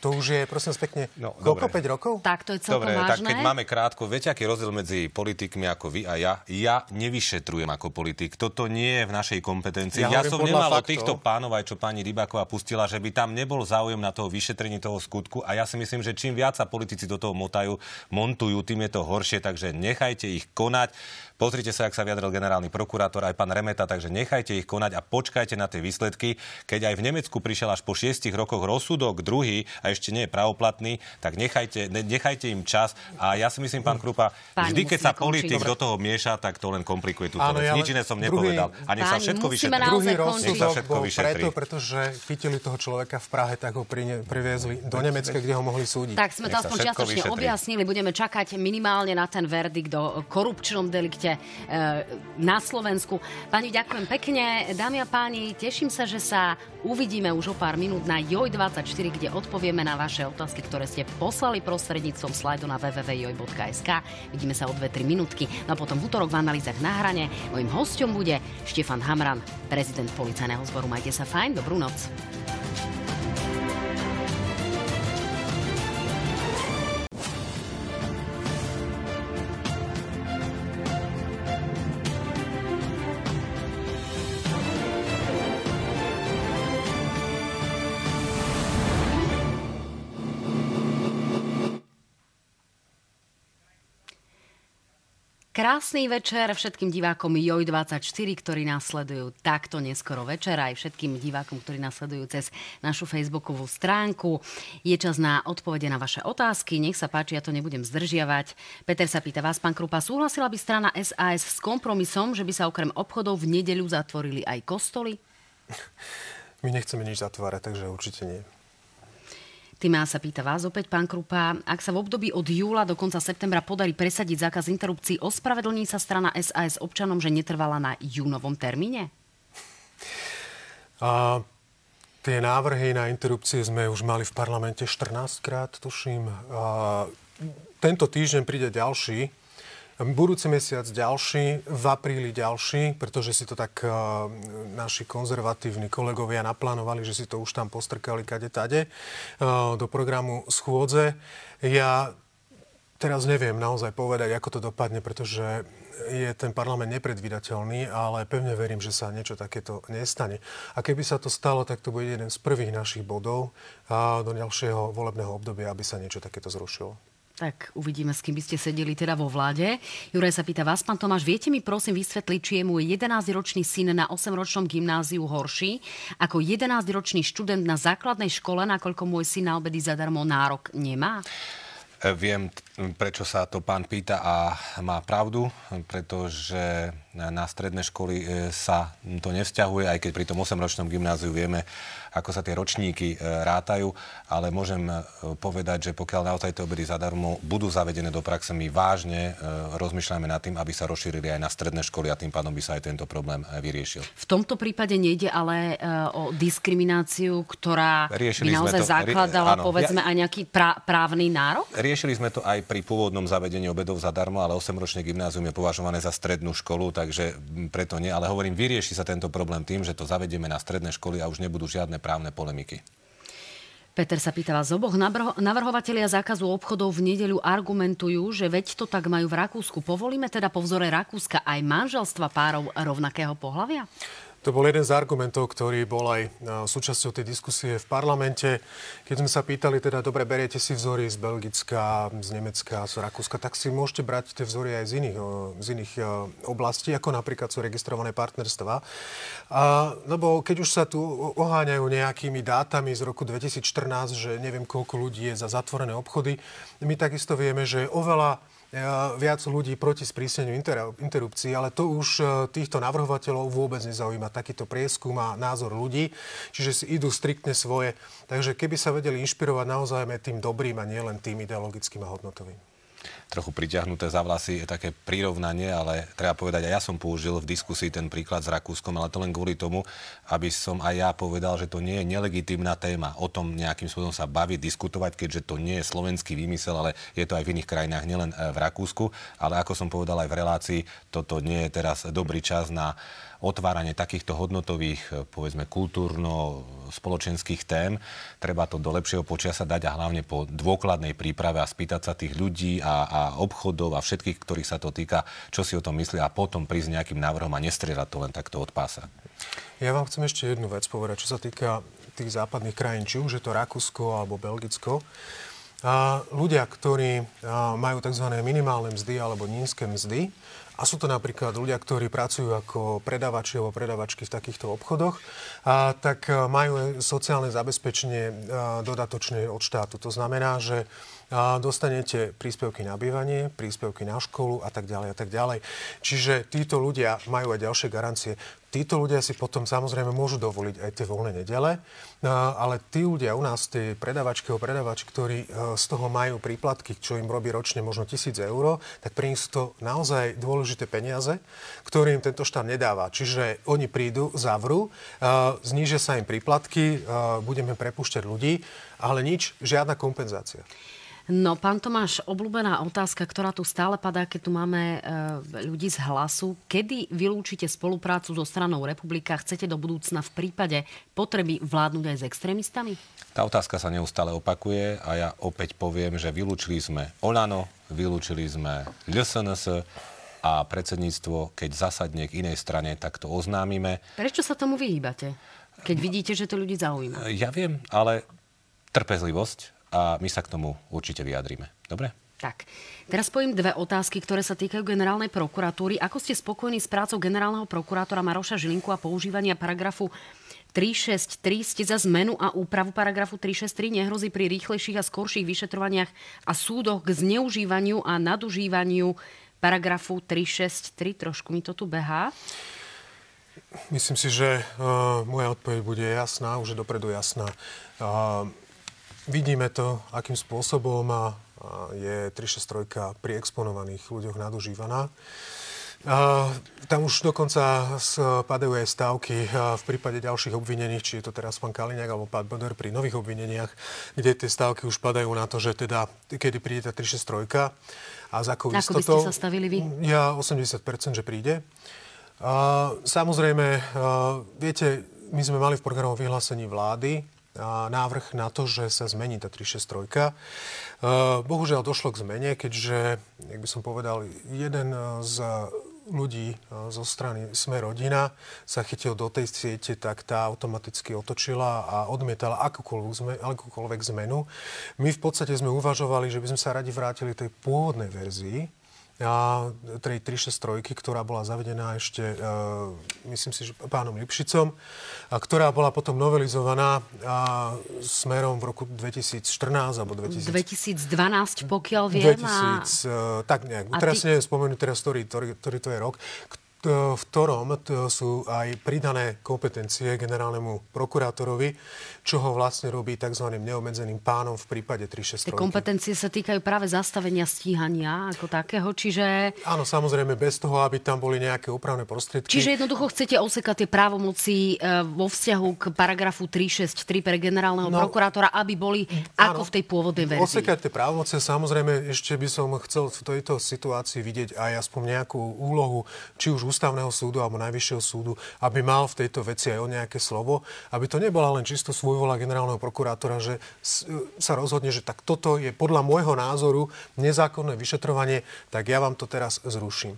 To už je, prosím pekne, no, koľko, 5 rokov? Tak, to je celkom Dobre, vážne. tak keď máme krátko, viete, aký je rozdiel medzi politikmi ako vy a ja? Ja nevyšetrujem ako politik. Toto nie je v našej kompetencii. Ja Ja, som nemal od týchto pánov, aj čo pani Rybáková pustila, že by tam nebol záujem na toho vyšetrenie toho skutku. A ja si myslím, že čím viac sa politici do toho motajú, montujú, tým je to horšie. Takže nechajte ich konať. Pozrite sa, ak sa vyjadril generálny prokurátor, aj pán Remeta, takže nechajte ich konať a počkajte na tie výsledky. Keď aj v Nemecku prišiel až po šiestich rokoch rozsudok druhý a ešte nie je pravoplatný, tak nechajte, ne- nechajte im čas. A ja si myslím, pán Krupa, Páni, vždy, keď sa končiť. politik Dobre. do toho mieša, tak to len komplikuje túto vec. Nič iné som druhý- nepovedal. A nech sa všetko musíme vyšetrí. Druhý končiť. Rozsudok bol preto, pretože chytili toho človeka v Prahe, tak ho prine, priviezli do Nemecka, kde ho mohli súdiť. Tak sme to aspoň čiastočne objasnili. Budeme čakať minimálne na ten verdikt o korupčnom delikte e, na Slovensku. Pani, ďakujem pekne. Dámy a páni, teším sa, že sa uvidíme už o pár minút na JOJ24, kde odpovieme na vaše otázky, ktoré ste poslali prostredníctvom slajdu na www.joj.sk. Vidíme sa o 2-3 minútky. No a potom v útorok v analýzach na hrane. Mojím hostom bude Štefan Hamran, prezident policajného zboru. Majte sa fajn, dobrú noc. Krásny večer všetkým divákom JOJ24, ktorí následujú takto neskoro večer, aj všetkým divákom, ktorí následujú cez našu facebookovú stránku. Je čas na odpovede na vaše otázky. Nech sa páči, ja to nebudem zdržiavať. Peter sa pýta vás, pán Krupa, súhlasila by strana SAS s kompromisom, že by sa okrem obchodov v nedeľu zatvorili aj kostoly? My nechceme nič zatvárať, takže určite nie. Týma sa pýta vás opäť, pán Krupa. Ak sa v období od júla do konca septembra podarí presadiť zákaz interrupcií, ospravedlní sa strana SAS občanom, že netrvala na júnovom termíne? A tie návrhy na interrupcie sme už mali v parlamente 14 krát, tuším. A tento týždeň príde ďalší. Budúci mesiac ďalší, v apríli ďalší, pretože si to tak uh, naši konzervatívni kolegovia naplánovali, že si to už tam postrkali kade tade uh, do programu schôdze. Ja teraz neviem naozaj povedať, ako to dopadne, pretože je ten parlament nepredvídateľný, ale pevne verím, že sa niečo takéto nestane. A keby sa to stalo, tak to bude jeden z prvých našich bodov a do ďalšieho volebného obdobia, aby sa niečo takéto zrušilo. Tak uvidíme, s kým by ste sedeli teda vo vláde. Juraj sa pýta vás, pán Tomáš, viete mi prosím vysvetliť, či je môj 11-ročný syn na 8-ročnom gymnáziu horší ako 11-ročný študent na základnej škole, nakoľko môj syn na obedy zadarmo nárok nemá? Viem, prečo sa to pán pýta a má pravdu, pretože na stredné školy e, sa to nevzťahuje, aj keď pri tom 8-ročnom gymnáziu vieme, ako sa tie ročníky e, rátajú, ale môžem e, povedať, že pokiaľ naozaj tie obedy zadarmo budú zavedené do praxe, my vážne rozmýšľame nad tým, aby sa rozšírili aj na stredné školy a tým pádom by sa aj tento problém vyriešil. V tomto prípade nejde ale o diskrimináciu, ktorá Riešili by naozaj to. Zakladala, áno. povedzme, aj nejaký prá- právny nárok? Riešili sme to aj pri pôvodnom zavedení obedov zadarmo, ale 8-ročné gymnázium je považované za strednú školu, takže preto nie. Ale hovorím, vyrieši sa tento problém tým, že to zavedieme na stredné školy a už nebudú žiadne právne polemiky. Peter sa pýta vás oboch. Navrho- Navrhovatelia zákazu obchodov v nedeľu argumentujú, že veď to tak majú v Rakúsku. Povolíme teda po vzore Rakúska aj manželstva párov rovnakého pohľavia? To bol jeden z argumentov, ktorý bol aj e, súčasťou tej diskusie v parlamente. Keď sme sa pýtali, teda, dobre, beriete si vzory z Belgicka, z Nemecka, z Rakúska, tak si môžete brať tie vzory aj z iných, e, z iných e, oblastí, ako napríklad sú registrované partnerstva. A, lebo keď už sa tu oháňajú nejakými dátami z roku 2014, že neviem, koľko ľudí je za zatvorené obchody, my takisto vieme, že oveľa viac ľudí proti sprísneniu inter- interrupcií, ale to už e, týchto navrhovateľov vôbec nezaujíma takýto prieskum a názor ľudí, čiže si idú striktne svoje. Takže keby sa vedeli inšpirovať naozaj tým dobrým a nielen tým ideologickým a hodnotovým. Trochu priťahnuté za vlasy, je také prirovnanie, ale treba povedať, aj ja som použil v diskusii ten príklad s Rakúskom, ale to len kvôli tomu, aby som aj ja povedal, že to nie je nelegitímna téma o tom nejakým spôsobom sa baviť, diskutovať, keďže to nie je slovenský výmysel, ale je to aj v iných krajinách, nielen e, v Rakúsku. Ale ako som povedal aj v relácii, toto nie je teraz dobrý čas na otváranie takýchto hodnotových, e, povedzme, kultúrno-spoločenských tém. Treba to do lepšieho počasia dať a hlavne po dôkladnej príprave a spýtať sa tých ľudí a, a obchodov a všetkých, ktorých sa to týka, čo si o tom myslia a potom prísť nejakým návrhom a nestrieľať to len takto od pása. Ja vám chcem ešte jednu vec povedať, čo sa týka tých západných krajín, či už je to Rakúsko alebo Belgicko. A ľudia, ktorí majú tzv. minimálne mzdy alebo nízke mzdy, a sú to napríklad ľudia, ktorí pracujú ako predávači alebo predávačky v takýchto obchodoch, a tak majú sociálne zabezpečenie dodatočne od štátu. To znamená, že dostanete príspevky na bývanie, príspevky na školu a tak ďalej a tak ďalej. Čiže títo ľudia majú aj ďalšie garancie. Títo ľudia si potom samozrejme môžu dovoliť aj tie voľné nedele, ale tí ľudia u nás, tie predavačky o predávači, ktorí e, z toho majú príplatky, čo im robí ročne možno tisíc eur, tak pre nich sú to naozaj dôležité peniaze, ktoré im tento štát nedáva. Čiže oni prídu, zavrú, e, znížia sa im príplatky, e, budeme prepúšťať ľudí, ale nič, žiadna kompenzácia. No, pán Tomáš, obľúbená otázka, ktorá tu stále padá, keď tu máme e, ľudí z hlasu. Kedy vylúčite spoluprácu so stranou republika? Chcete do budúcna v prípade potreby vládnuť aj s extrémistami? Tá otázka sa neustále opakuje a ja opäť poviem, že vylúčili sme Olano, vylúčili sme LSNS a predsedníctvo, keď zasadne k inej strane, tak to oznámime. Prečo sa tomu vyhýbate? Keď vidíte, že to ľudí zaujíma. Ja viem, ale trpezlivosť a my sa k tomu určite vyjadríme. Dobre? Tak, teraz spojím dve otázky, ktoré sa týkajú generálnej prokuratúry. Ako ste spokojní s prácou generálneho prokurátora Maroša Žilinku a používania paragrafu 363 ste za zmenu a úpravu paragrafu 363 nehrozí pri rýchlejších a skorších vyšetrovaniach a súdoch k zneužívaniu a nadužívaniu paragrafu 363. Trošku mi to tu behá. Myslím si, že uh, moja odpoveď bude jasná, už je dopredu jasná. Uh, Vidíme to, akým spôsobom je 363 pri exponovaných ľuďoch nadužívaná. Tam už dokonca spadajú aj stávky v prípade ďalších obvinených, či je to teraz pán Kaliňák alebo pán Boder pri nových obvineniach, kde tie stávky už padajú na to, že teda, kedy príde tá 363 a za akou Ako by ste sa stavili vy? Ja 80%, že príde. Samozrejme, viete, my sme mali v programovom vyhlásení vlády návrh na to, že sa zmení tá 363. Bohužiaľ došlo k zmene, keďže, jak by som povedal, jeden z ľudí zo strany Sme rodina sa chytil do tej siete, tak tá automaticky otočila a odmietala akúkoľvek, akúkoľvek zmenu. My v podstate sme uvažovali, že by sme sa radi vrátili tej pôvodnej verzii, a tej 363, ktorá bola zavedená ešte, e, myslím si, že pánom Lipšicom, a ktorá bola potom novelizovaná a smerom v roku 2014 alebo 2000... 2012, pokiaľ viem. 2000, a... E, tak nejak. Teraz ty... neviem spomenúť teraz, ktorý, ktorý, ktorý to je rok v ktorom sú aj pridané kompetencie generálnemu prokurátorovi, čo ho vlastne robí tzv. neobmedzeným pánom v prípade 363. Tie kompetencie sa týkajú práve zastavenia stíhania ako takého, čiže... Áno, samozrejme, bez toho, aby tam boli nejaké opravné prostriedky. Čiže jednoducho chcete osekať tie právomoci e, vo vzťahu k paragrafu 363 pre generálneho no, prokurátora, aby boli áno, ako v tej pôvodnej verzii. Osekať tie právomoci, samozrejme, ešte by som chcel v tejto situácii vidieť aj aspoň nejakú úlohu, či už ústavného súdu alebo najvyššieho súdu, aby mal v tejto veci aj o nejaké slovo, aby to nebola len čisto svojvola generálneho prokurátora, že sa rozhodne, že tak toto je podľa môjho názoru nezákonné vyšetrovanie, tak ja vám to teraz zruším.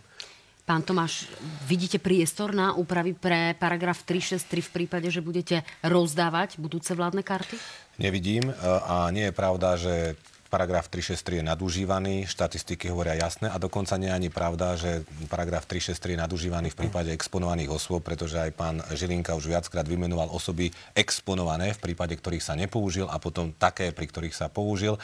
Pán Tomáš, vidíte priestor na úpravy pre paragraf 363 v prípade, že budete rozdávať budúce vládne karty? Nevidím a nie je pravda, že paragraf 363 je nadužívaný, štatistiky hovoria jasné a dokonca nie je ani pravda, že paragraf 363 je nadužívaný v prípade exponovaných osôb, pretože aj pán Žilinka už viackrát vymenoval osoby exponované, v prípade ktorých sa nepoužil a potom také, pri ktorých sa použil.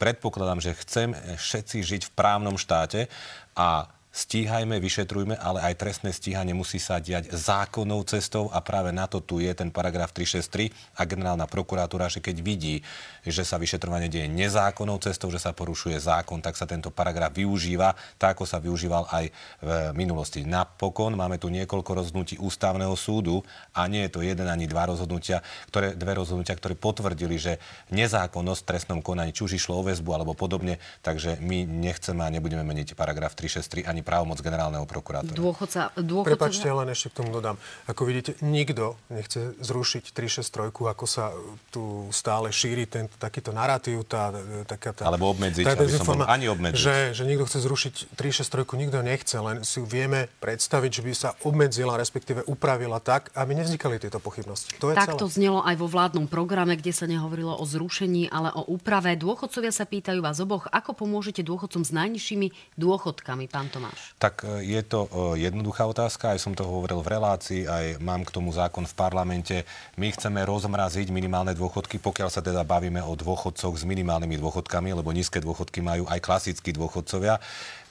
Predpokladám, že chcem všetci žiť v právnom štáte a stíhajme, vyšetrujme, ale aj trestné stíhanie musí sa diať zákonnou cestou a práve na to tu je ten paragraf 363 a generálna prokuratúra, že keď vidí, že sa vyšetrovanie deje nezákonnou cestou, že sa porušuje zákon, tak sa tento paragraf využíva, tak ako sa využíval aj v minulosti. Napokon máme tu niekoľko rozhodnutí ústavného súdu a nie je to jeden ani dva rozhodnutia, ktoré, dve rozhodnutia, ktoré potvrdili, že nezákonnosť v trestnom konaní, či už išlo o väzbu alebo podobne, takže my nechceme a nebudeme meniť paragraf 363 ani právomoc generálneho prokurátora. Dôchodca, dôchodca... Prepačte, len ešte k tomu dodám. Ako vidíte, nikto nechce zrušiť 363, ako sa tu stále šíri ten, takýto narratív, tá, taká tá... Alebo obmedziť, tá, aby som bol ani obmedziť. Že, že nikto chce zrušiť 363, nikto nechce, len si ju vieme predstaviť, že by sa obmedzila, respektíve upravila tak, aby nevznikali tieto pochybnosti. To je tak celé. to znelo aj vo vládnom programe, kde sa nehovorilo o zrušení, ale o úprave. Dôchodcovia sa pýtajú vás oboch, ako pomôžete dôchodcom s najnižšími dôchodkami, pán Tomáš? Tak e, je to e, jednoduchá otázka, aj som to hovoril v relácii, aj mám k tomu zákon v parlamente. My chceme rozmraziť minimálne dôchodky, pokiaľ sa teda bavíme o dôchodcoch s minimálnymi dôchodkami, lebo nízke dôchodky majú aj klasickí dôchodcovia.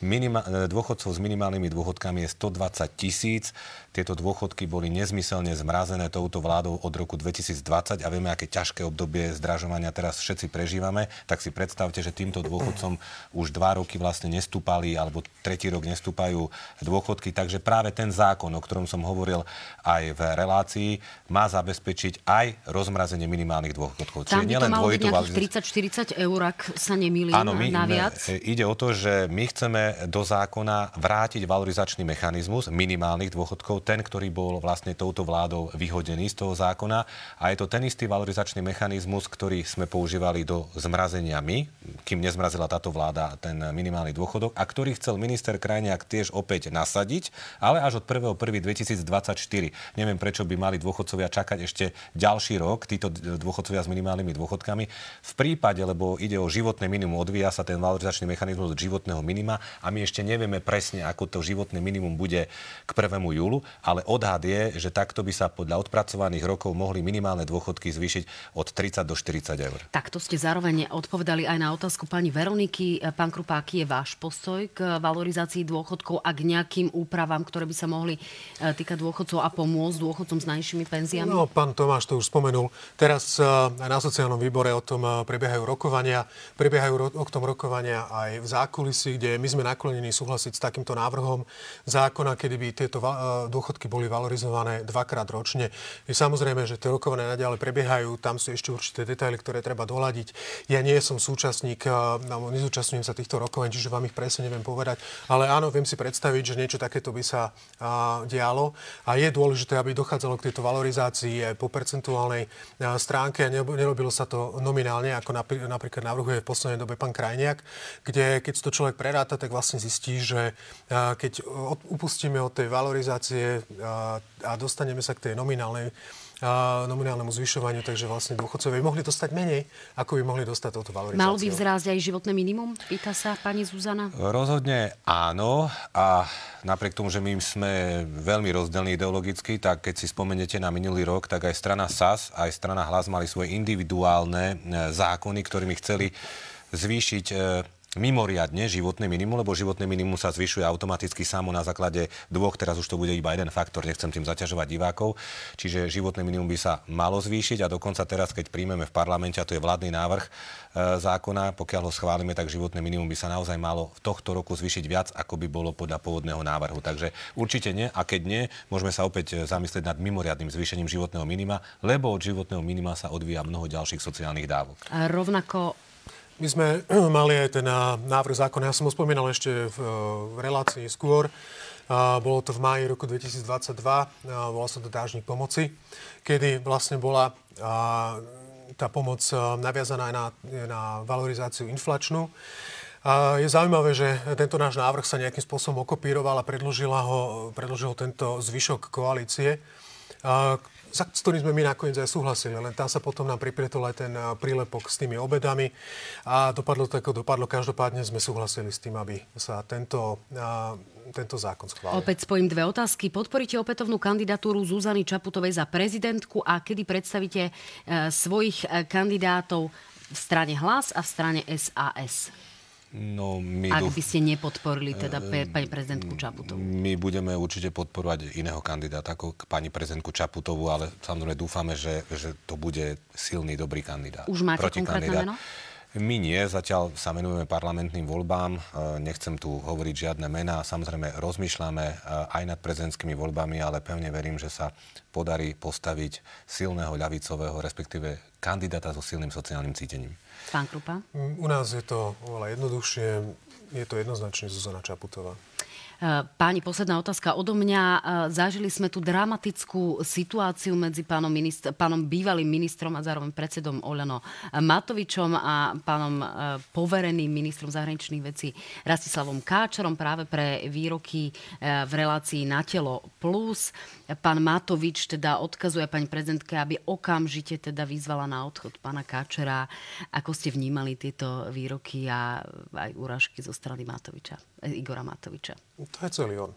Minima- e, dôchodcov s minimálnymi dôchodkami je 120 tisíc. Tieto dôchodky boli nezmyselne zmrazené touto vládou od roku 2020 a vieme, aké ťažké obdobie zdražovania teraz všetci prežívame. Tak si predstavte, že týmto dôchodcom už dva roky vlastne nestúpali alebo tretí rok nestúpajú dôchodky. Takže práve ten zákon, o ktorom som hovoril aj v relácii, má zabezpečiť aj rozmrazenie minimálnych dôchodkov. Tam by to malo byť nejakých 30-40 eur, ak sa nemýlim, Áno, my, naviac. My, ide o to, že my chceme do zákona vrátiť valorizačný mechanizmus minimálnych dôchodkov ten, ktorý bol vlastne touto vládou vyhodený z toho zákona. A je to ten istý valorizačný mechanizmus, ktorý sme používali do zmrazenia my, kým nezmrazila táto vláda ten minimálny dôchodok, a ktorý chcel minister Krajniak tiež opäť nasadiť, ale až od 1.1.2024. Neviem, prečo by mali dôchodcovia čakať ešte ďalší rok, títo dôchodcovia s minimálnymi dôchodkami. V prípade, lebo ide o životné minimum, odvíja sa ten valorizačný mechanizmus od životného minima a my ešte nevieme presne, ako to životné minimum bude k 1. júlu ale odhad je, že takto by sa podľa odpracovaných rokov mohli minimálne dôchodky zvýšiť od 30 do 40 eur. Takto ste zároveň odpovedali aj na otázku pani Veroniky. Pán Krupá, aký je váš postoj k valorizácii dôchodkov a k nejakým úpravám, ktoré by sa mohli e, týkať dôchodcov a pomôcť dôchodcom s najnižšími penziami? No, pán Tomáš to už spomenul. Teraz e, aj na sociálnom výbore o tom e, prebiehajú rokovania. Prebiehajú o tom rokovania aj v zákulisí, kde my sme naklonení súhlasiť s takýmto návrhom zákona, kedy by tieto dôchodky dôchodky boli valorizované dvakrát ročne. Je samozrejme, že tie rokovania naďalej prebiehajú, tam sú ešte určité detaily, ktoré treba doľadiť. Ja nie som súčasník, no, nezúčastňujem sa týchto rokovaní, čiže vám ich presne neviem povedať, ale áno, viem si predstaviť, že niečo takéto by sa a, dialo a je dôležité, aby dochádzalo k tejto valorizácii aj po percentuálnej stránke a nerobilo sa to nominálne, ako napríklad navrhuje v poslednej dobe pán Krajniak, kde keď to človek preráta, tak vlastne zistí, že keď upustíme od tej valorizácie a, dostaneme sa k tej nominálnej nominálnemu zvyšovaniu, takže vlastne dôchodcovia by mohli dostať menej, ako by mohli dostať toto valorizáciu. Malo by vzrásť aj životné minimum? Pýta sa pani Zuzana. Rozhodne áno a napriek tomu, že my sme veľmi rozdelní ideologicky, tak keď si spomeniete na minulý rok, tak aj strana SAS, aj strana Hlas mali svoje individuálne e, zákony, ktorými chceli zvýšiť e, mimoriadne životné minimum, lebo životné minimum sa zvyšuje automaticky samo na základe dvoch, teraz už to bude iba jeden faktor, nechcem tým zaťažovať divákov, čiže životné minimum by sa malo zvýšiť a dokonca teraz, keď príjmeme v parlamente, a to je vládny návrh e, zákona, pokiaľ ho schválime, tak životné minimum by sa naozaj malo v tohto roku zvýšiť viac, ako by bolo podľa pôvodného návrhu. Takže určite nie a keď nie, môžeme sa opäť zamyslieť nad mimoriadným zvýšením životného minima, lebo od životného minima sa odvíja mnoho ďalších sociálnych dávok. A rovnako my sme mali aj ten návrh zákona, ja som ho spomínal ešte v, v relácii skôr. Bolo to v máji roku 2022, volá sa to dážnik pomoci, kedy vlastne bola a, tá pomoc naviazaná aj na, na valorizáciu inflačnú. Je zaujímavé, že tento náš návrh sa nejakým spôsobom okopíroval a predložila ho, predložil tento zvyšok koalície, s ktorým sme my nakoniec aj súhlasili, len tam sa potom nám pripretol aj ten prílepok s tými obedami a dopadlo to ako dopadlo. Každopádne sme súhlasili s tým, aby sa tento, tento zákon schválil. Opäť spojím dve otázky. Podporíte opätovnú kandidatúru Zuzany Čaputovej za prezidentku a kedy predstavíte e, svojich kandidátov v strane Hlas a v strane SAS? No, my Ak by ste nepodporili teda pani prezidentku Čaputovú. My budeme určite podporovať iného kandidáta ako pani prezidentku Čaputovú, ale samozrejme dúfame, že, že to bude silný, dobrý kandidát. Už máte konkrétne meno? My nie, zatiaľ sa venujeme parlamentným voľbám, e, nechcem tu hovoriť žiadne mená, samozrejme rozmýšľame e, aj nad prezidentskými voľbami, ale pevne verím, že sa podarí postaviť silného ľavicového, respektíve kandidáta so silným sociálnym cítením. Pán Krupa? U nás je to oveľa jednoduchšie. Je to jednoznačne Zuzana Čaputová. Páni, posledná otázka odo mňa. E, zažili sme tu dramatickú situáciu medzi pánom, ministr, pánom bývalým ministrom a zároveň predsedom Olano Matovičom a pánom e, povereným ministrom zahraničných vecí Rastislavom Káčerom práve pre výroky v relácii na telo plus. Pán Matovič teda odkazuje pani prezidentke, aby okamžite teda vyzvala na odchod pána Káčera. Ako ste vnímali tieto výroky a aj úražky zo strany Matoviča, Igora Matoviča? To je celý on.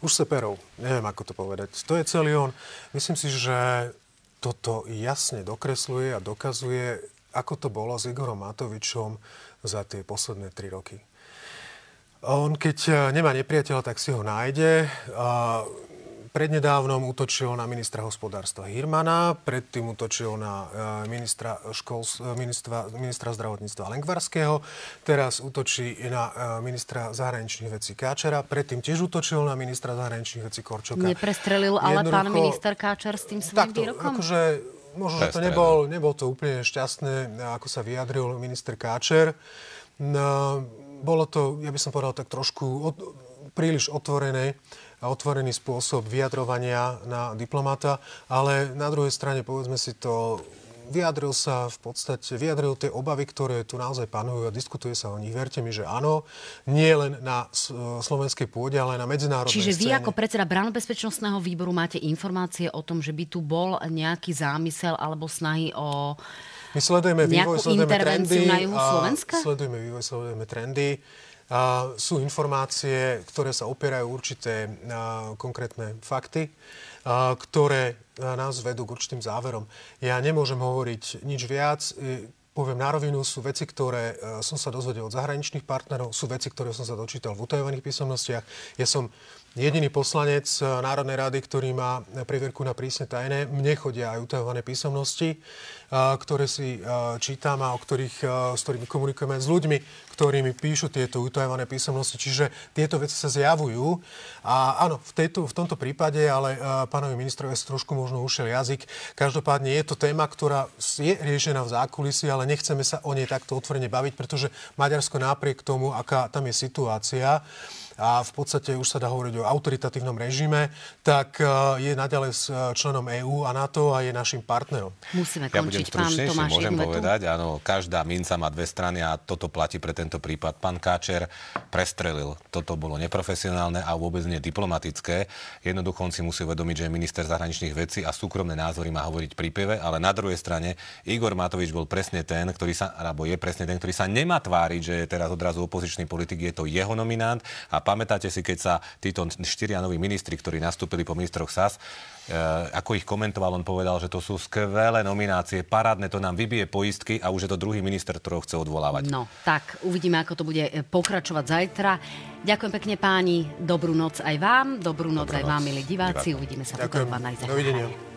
Už se perou. Neviem, ako to povedať. To je celý on. Myslím si, že toto jasne dokresluje a dokazuje, ako to bolo s Igorom Matovičom za tie posledné tri roky. On, keď nemá nepriateľa, tak si ho nájde. A prednedávnom útočil na ministra hospodárstva Hirmana, predtým útočil na e, ministra, škols, e, ministra, ministra zdravotníctva Lengvarského, teraz útočí na e, ministra zahraničných vecí Káčera, predtým tiež útočil na ministra zahraničných vecí Korčoka. Neprestrelil ale Jednoducho, pán minister Káčer s tým svojím takto, výrokom? Akože, možno, že to nebol, nebol to úplne šťastné, ako sa vyjadril minister Káčer. No, bolo to, ja by som povedal, tak trošku od, príliš otvorené a otvorený spôsob vyjadrovania na diplomata, ale na druhej strane, povedzme si to, vyjadril sa v podstate, vyjadril tie obavy, ktoré tu naozaj panujú a diskutuje sa o nich. Verte mi, že áno, nie len na slovenskej pôde, ale aj na medzinárodnej Čiže scéne. vy ako predseda Bránobezpečnostného výboru máte informácie o tom, že by tu bol nejaký zámysel alebo snahy o my sledujeme vývoj, sledujeme trendy. na juhu Slovenska? Sledujeme vývoj, sledujeme trendy. Sú informácie, ktoré sa opierajú určité konkrétne fakty, ktoré nás vedú k určitým záverom. Ja nemôžem hovoriť nič viac. Poviem na rovinu, sú veci, ktoré som sa dozvedel od zahraničných partnerov, sú veci, ktoré som sa dočítal v utajovaných písomnostiach. Ja som jediný poslanec eh, Národnej rady, ktorý má previerku na prísne tajné. Mne chodia aj utajované písomnosti, eh, ktoré si eh, čítam a o ktorých, s ktorými komunikujeme s ľuďmi, ktorými píšu tieto utajované písomnosti. Čiže tieto veci sa zjavujú. A áno, v, tejto, v tomto prípade, ale pánovi ministrovi trošku možno ušiel jazyk. Každopádne je to téma, ktorá je riešená v zákulisí, ale nechceme sa o nej takto otvorene baviť, pretože Maďarsko napriek tomu, aká tam je situácia, a v podstate už sa dá hovoriť o autoritatívnom režime, tak e, je naďalej s e, členom EÚ a NATO a je našim partnerom. Musíme končiť, ja budem stručnejší, Tomáš, môžem povedať, áno, každá minca má dve strany a toto platí pre tento prípad. Pán Káčer prestrelil. Toto bolo neprofesionálne a vôbec nie diplomatické. Jednoducho on si musí uvedomiť, že je minister zahraničných vecí a súkromné názory má hovoriť pri pive, ale na druhej strane Igor Matovič bol presne ten, ktorý sa, alebo je presne ten, ktorý sa nemá tváriť, že je teraz odrazu opozičný politik, je to jeho nominant a pamätáte si, keď sa títo štyria noví ministri, ktorí nastúpili po ministroch SAS, e, ako ich komentoval, on povedal, že to sú skvelé nominácie, parádne, to nám vybije poistky a už je to druhý minister, ktorého chce odvolávať. No, tak uvidíme, ako to bude e, pokračovať zajtra. Ďakujem pekne páni, dobrú noc aj vám, dobrú noc dobrú aj noc. vám, milí diváci. Uvidíme sa Ďakujem. potom Dovidenia.